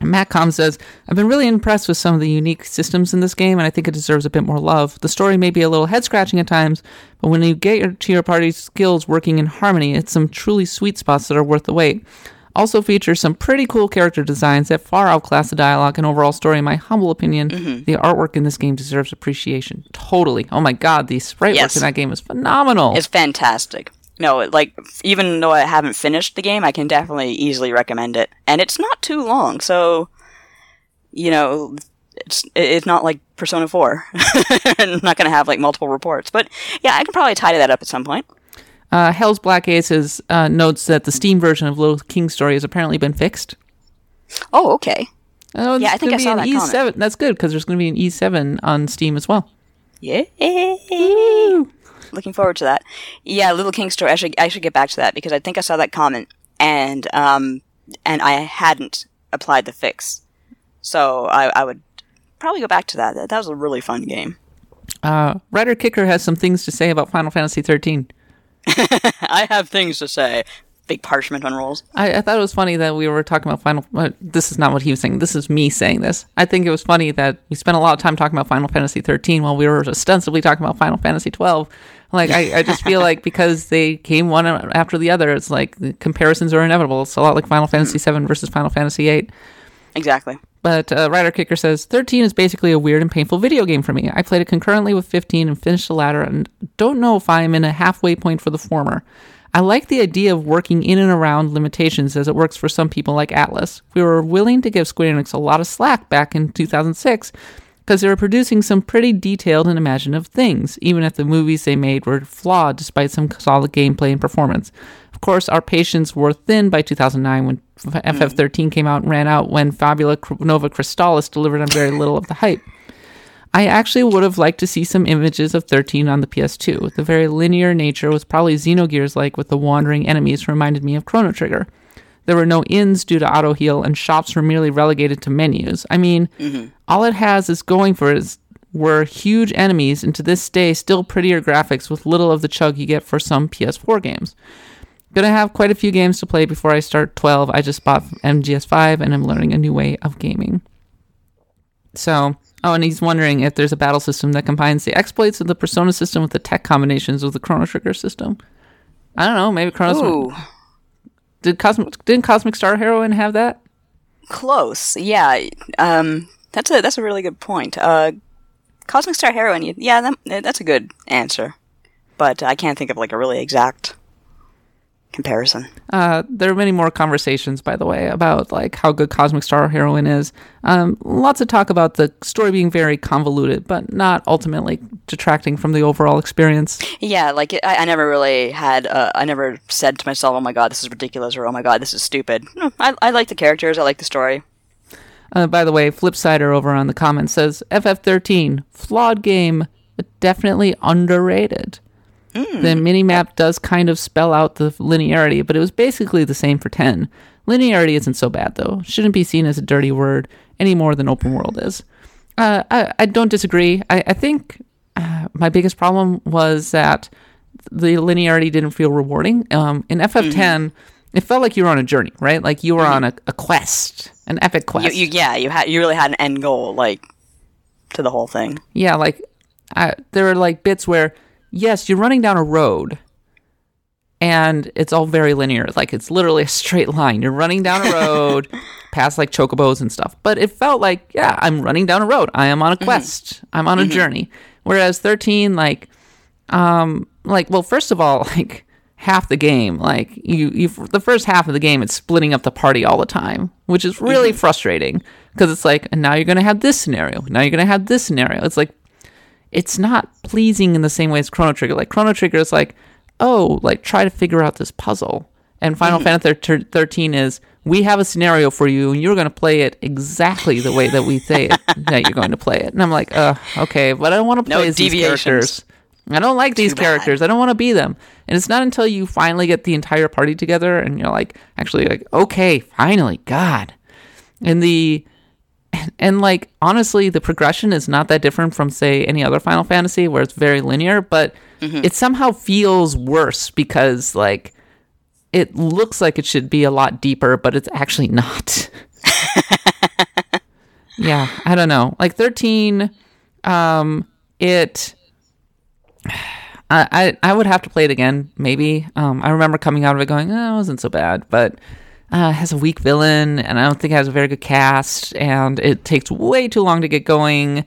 Matcom says, I've been really impressed with some of the unique systems in this game, and I think it deserves a bit more love. The story may be a little head scratching at times, but when you get your, to your party's skills working in harmony, it's some truly sweet spots that are worth the wait. Also features some pretty cool character designs that far outclass the dialogue and overall story. In my humble opinion, mm-hmm. the artwork in this game deserves appreciation. Totally. Oh my god, the sprite Yes. work in that game is phenomenal. It's fantastic. No, like, even though I haven't finished the game, I can definitely easily recommend it. And it's not too long, so, you know, it's it's not like Persona 4. I'm not going to have, like, multiple reports. But, yeah, I can probably tidy that up at some point. Uh, Hell's Black Aces uh, notes that the Steam version of Little King's Story has apparently been fixed. Oh, okay. Oh, Yeah, I think gonna I be saw an that E7. comment. That's good because there's going to be an E7 on Steam as well. Yeah. Looking forward to that. Yeah, Little King story. I should I should get back to that because I think I saw that comment and um and I hadn't applied the fix, so I, I would probably go back to that. That, that was a really fun game. Uh, Ryder Kicker has some things to say about Final Fantasy 13. I have things to say. Big parchment unrolls. I, I thought it was funny that we were talking about Final. Uh, this is not what he was saying. This is me saying this. I think it was funny that we spent a lot of time talking about Final Fantasy 13 while we were ostensibly talking about Final Fantasy 12. Like I, I just feel like because they came one after the other, it's like the comparisons are inevitable. It's a lot like Final Fantasy VII versus Final Fantasy VIII. Exactly. But uh, Ryder Kicker says 13 is basically a weird and painful video game for me. I played it concurrently with 15 and finished the latter, and don't know if I am in a halfway point for the former. I like the idea of working in and around limitations as it works for some people like Atlus. We were willing to give Square Enix a lot of slack back in 2006 because they were producing some pretty detailed and imaginative things, even if the movies they made were flawed despite some solid gameplay and performance. Of course, our patience wore thin by 2009 when FF13 hmm. came out and ran out when Fabula Nova Crystallis delivered on very little of the hype. I actually would have liked to see some images of 13 on the PS2. The very linear nature was probably Xenogears like with the wandering enemies reminded me of Chrono Trigger. There were no inns due to auto heal, and shops were merely relegated to menus. I mean, mm-hmm. all it has is going for it is were huge enemies, and to this day, still prettier graphics with little of the chug you get for some PS4 games. Gonna have quite a few games to play before I start 12. I just bought MGS5 and I'm learning a new way of gaming. So, oh, and he's wondering if there's a battle system that combines the exploits of the Persona system with the tech combinations of the Chrono Trigger system. I don't know, maybe Chrono. Did Cosmic didn't Cosmic Star Heroine have that? Close, yeah. Um, that's a that's a really good point. Uh, Cosmic Star Heroine, yeah, that, that's a good answer, but I can't think of like a really exact comparison. Uh, there are many more conversations, by the way, about like how good Cosmic Star Heroine is. Um, lots of talk about the story being very convoluted, but not ultimately detracting from the overall experience. Yeah, like I, I never really had. Uh, I never said to myself, "Oh my god, this is ridiculous," or "Oh my god, this is stupid." No, I, I like the characters. I like the story. Uh, by the way, Flipsider over on the comments says FF13 flawed game, but definitely underrated. Mm. The minimap does kind of spell out the linearity, but it was basically the same for 10. Linearity isn't so bad, though. Shouldn't be seen as a dirty word any more than open world is. Uh, I, I, don't disagree. I, I think uh, my biggest problem was that the linearity didn't feel rewarding. Um, in FF10, mm-hmm. it felt like you were on a journey, right? Like you were mm-hmm. on a, a, quest, an epic quest. You, you, yeah, you had you really had an end goal, like to the whole thing. Yeah, like I, there were like bits where yes, you're running down a road and it's all very linear. Like it's literally a straight line. You're running down a road past like chocobos and stuff. But it felt like, yeah, I'm running down a road. I am on a mm-hmm. quest. Mm-hmm. I'm on a mm-hmm. journey. Whereas 13, like, um, like, well, first of all, like half the game, like you, you, the first half of the game, it's splitting up the party all the time, which is really mm-hmm. frustrating because it's like, and now you're going to have this scenario. Now you're going to have this scenario. It's like, it's not pleasing in the same way as Chrono Trigger. Like Chrono Trigger is like, oh, like try to figure out this puzzle. And Final mm-hmm. Fantasy 13 is we have a scenario for you and you're going to play it exactly the way that we say it that you're going to play it. And I'm like, uh, okay, but I don't want to play no as these characters. I don't like these characters. I don't want to be them. And it's not until you finally get the entire party together and you're like, actually, like, okay, finally, God. And the and like honestly the progression is not that different from say any other final fantasy where it's very linear but mm-hmm. it somehow feels worse because like it looks like it should be a lot deeper but it's actually not yeah i don't know like 13 um it I, I would have to play it again, maybe. Um, I remember coming out of it going, oh, it wasn't so bad, but uh, has a weak villain, and I don't think it has a very good cast, and it takes way too long to get going.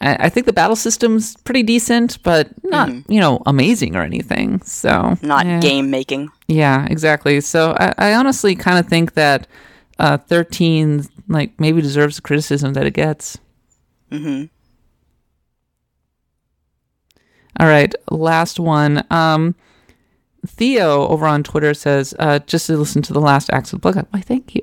I, I think the battle system's pretty decent, but not mm. you know amazing or anything. So not yeah. game making. Yeah, exactly. So I, I honestly kind of think that uh, thirteen like maybe deserves the criticism that it gets. Mm-hmm. All right, last one. Um, Theo over on Twitter says, uh, just to listen to the last Axe of Blood. Why, thank you.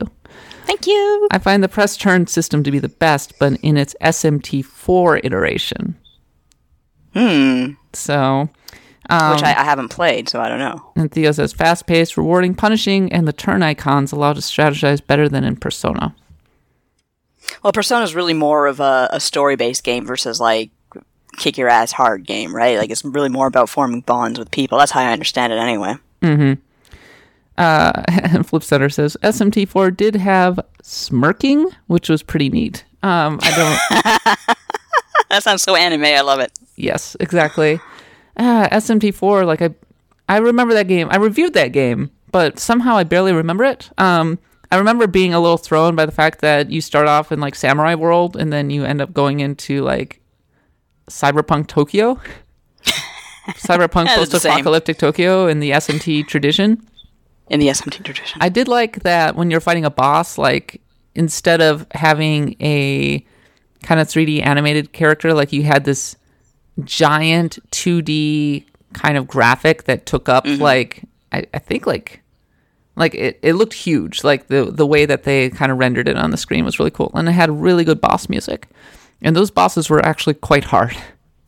Thank you. I find the press turn system to be the best, but in its SMT4 iteration. Hmm. So, um, Which I, I haven't played, so I don't know. and Theo says fast paced, rewarding, punishing, and the turn icons allow to strategize better than in Persona. Well, Persona is really more of a, a story based game versus like kick your ass hard game, right? Like it's really more about forming bonds with people. That's how I understand it, anyway. Mm-hmm. Uh, and Flipsider says SMT4 did have smirking, which was pretty neat. Um, I don't. That sounds so anime. I love it. yes, exactly. Uh, SMT4, like I, I remember that game. I reviewed that game, but somehow I barely remember it. Um, I remember being a little thrown by the fact that you start off in like samurai world and then you end up going into like cyberpunk Tokyo, cyberpunk That is the same. post-apocalyptic Tokyo in the SMT tradition. In the SMT tradition. I did like that when you're fighting a boss, like instead of having a kind of 3D animated character, like you had this giant 2D kind of graphic that took up mm-hmm. like I, I think like like it, it looked huge. Like the the way that they kind of rendered it on the screen was really cool. And it had really good boss music. And those bosses were actually quite hard.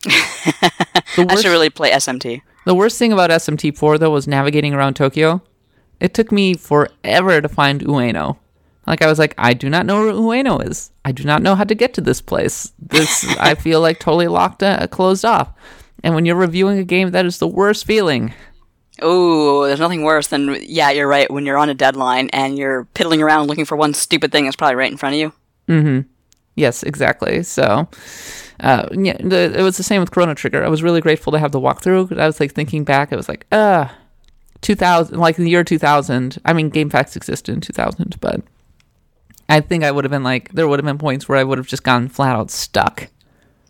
the I worst should really play SMT. the worst thing about SMT4 though was navigating around Tokyo. It took me forever to find Ueno. Like I was like, I do not know where Ueno is. I do not know how to get to this place. This I feel like totally locked, uh, closed off. And when you're reviewing a game, that is the worst feeling. Oh, there's nothing worse than yeah, you're right. When you're on a deadline and you're piddling around looking for one stupid thing that's probably right in front of you. Yes, exactly. So, uh, yeah, the, it was the same with Chrono Trigger. I was really grateful to have the walkthrough. I was like thinking back, I was like, uh, 2000, like the year 2000. I mean, GameFAQs existed in 2000, but I think I would have been like, there would have been points where I would have just gone flat out stuck.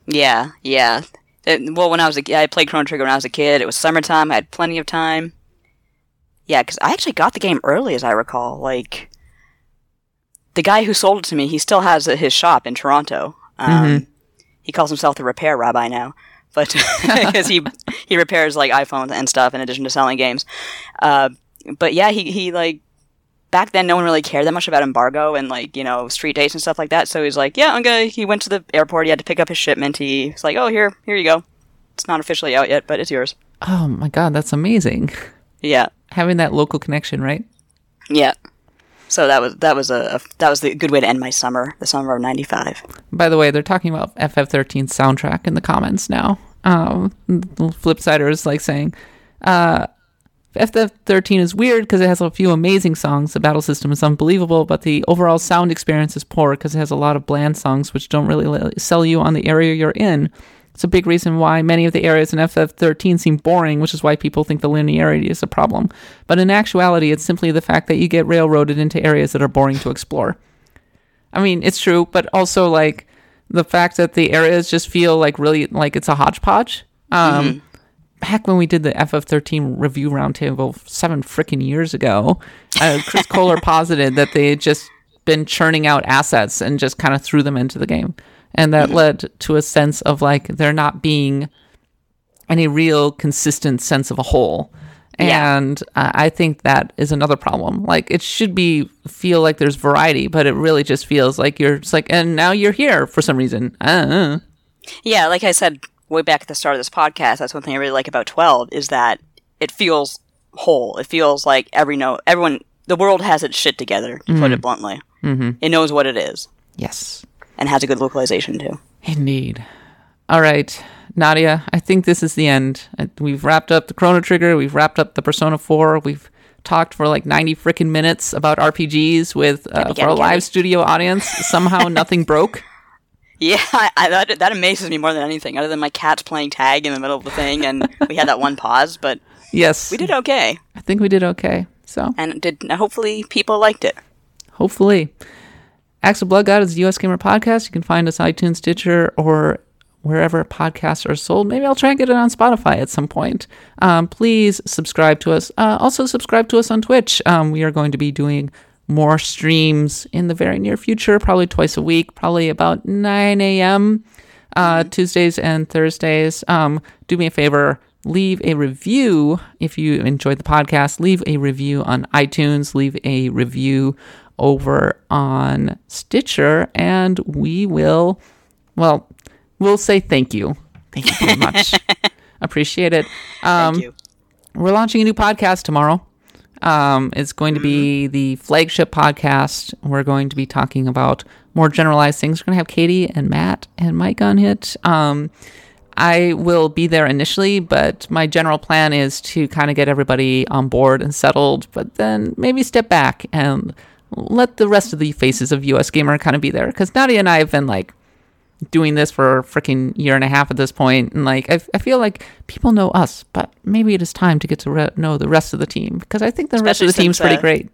Yeah, yeah. It- well, when I was a I played Chrono Trigger when I was a kid. It was summertime. I had plenty of time. Yeah, because I actually got the game early, as I recall. Like, the guy who sold it to me, he still has his shop in Toronto. Um, He calls himself the repair rabbi now, but because he he repairs like iPhones and stuff in addition to selling games. Uh, but yeah, he he like back then no one really cared that much about embargo and like you know street dates and stuff like that. So he's like, yeah, I'm gonna. He went to the airport. He had to pick up his shipment. He's like, oh here, here you go. It's not officially out yet, but it's yours. Oh my God, that's amazing. Yeah, Having that local connection, right? yeah. So that was that was a, a that was the good way to end my summer, the summer of '95. By the way, they're talking about FF13 soundtrack in the comments now. Um, Flipsider is like saying, uh, FF13 is weird because it has a few amazing songs. The battle system is unbelievable, but the overall sound experience is poor because it has a lot of bland songs which don't really sell you on the area you're in. It's a big reason why many of the areas in FF13 seem boring, which is why people think the linearity is a problem. But in actuality, it's simply the fact that you get railroaded into areas that are boring to explore. I mean, it's true, but also like the fact that the areas just feel like really like it's a hodgepodge. Um, Back when we did the FF13 review roundtable seven freaking years ago, uh, Chris Kohler posited that they had just been churning out assets and just kind of threw them into the game, and that led to a sense of like there not being any real consistent sense of a whole. Yeah. And uh, I think that is another problem. Like it should be feel like there's variety, but it really just feels like you're just like, and now you're here for some reason. Uh, Yeah, like I said way back at the start of this podcast, that's one thing I really like about 12 is that it feels whole. It feels like every note, everyone, the world has its shit together, to put it bluntly. Mm-hmm. It knows what it is yes, and has a good localization too. indeed. All right, Nadia, I think this is the end. Uh, We've wrapped up the Chrono Trigger. We've wrapped up the Persona 4. We've talked for like 90 freaking minutes about RPGs with uh, Gabby, for a live gabby. studio audience. Somehow nothing broke. Yeah, I, I, that, that amazes me more than anything, other than my cats playing tag in the middle of the thing, and we had that one pause, but Yes, we did okay. I think we did okay. So And did hopefully people liked it. hopefully. Axe of Blood God is the US Gamer Podcast. You can find us on iTunes, Stitcher, or wherever podcasts are sold. Maybe I'll try and get it on Spotify at some point. Um, please subscribe to us. Uh, also, subscribe to us on Twitch. Um, we are going to be doing more streams in the very near future, probably twice a week, probably about 9 a.m. Uh, Tuesdays and Thursdays. Um, do me a favor, leave a review if you enjoyed the podcast. Leave a review on iTunes. Leave a review over on Stitcher, and we will, well, we'll say thank you Thank you very much. Appreciate it. Um, Thank you. we're launching a new podcast tomorrow. Um, it's going to be the flagship podcast. We're going to be talking about more generalized things. We're going to have Katie and Matt and Mike on it. Um, I will be there initially, but my general plan is to kind of get everybody on board and settled, but then maybe step back and let the rest of the faces of US Gamer kind of be there. Because Nadia and I have been like doing this for a freaking year and a half at this point, and like I, I feel like people know us, but maybe it is time to get to re- know the rest of the team because I think the rest of Especially the team's pretty uh, great.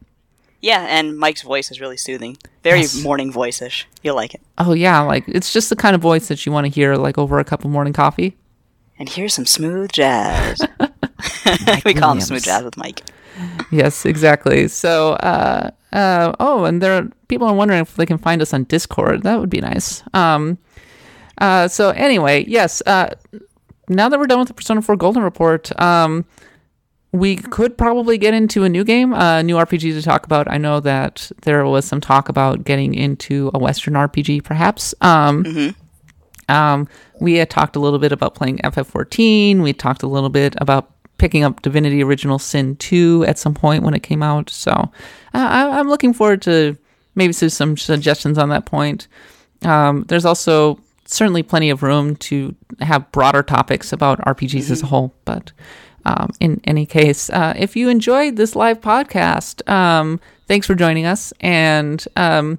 Yeah, and Mike's voice is really soothing. Very Yes. morning voice-ish. You'll like it. Oh yeah, like it's just the kind of voice that you want to hear like over a cup of morning coffee. And here's some smooth jazz. we call him smooth jazz with Mike. Yes, exactly. So, uh, uh, oh, and there are people are wondering if they can find us on Discord. That would be nice. Um, uh, so anyway, yes. Uh, now that we're done with the Persona 4 Golden Report, um, we could probably get into a new game, a new RPG to talk about. I know that there was some talk about getting into a Western RPG, perhaps. Um, um, we had talked a little bit about playing FF14. We talked a little bit about picking up Divinity Original Sin 2 at some point when it came out. So uh, I, I'm looking forward to maybe some- suggestions on that point. Um, there's also certainly plenty of room to have broader topics about RPGs as a whole. But um, in any case, uh, if you enjoyed this live podcast, um, thanks for joining us. And um,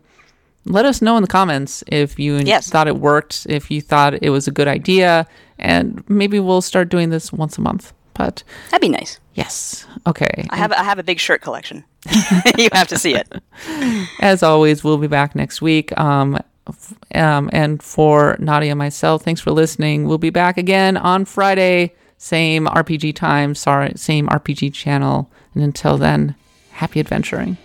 let us know in the comments if you Yes. thought it worked, if you thought it was a good idea, and maybe we'll start doing this once a month. But That'd be nice. yes, okay. I have I have a big shirt collection. you have to see it. As always, we'll be back next week. Um, f- um, and for Nadia and myself, thanks for listening. We'll be back again on Friday, same RPG time, sorry, same RPG channel. And until then, happy adventuring.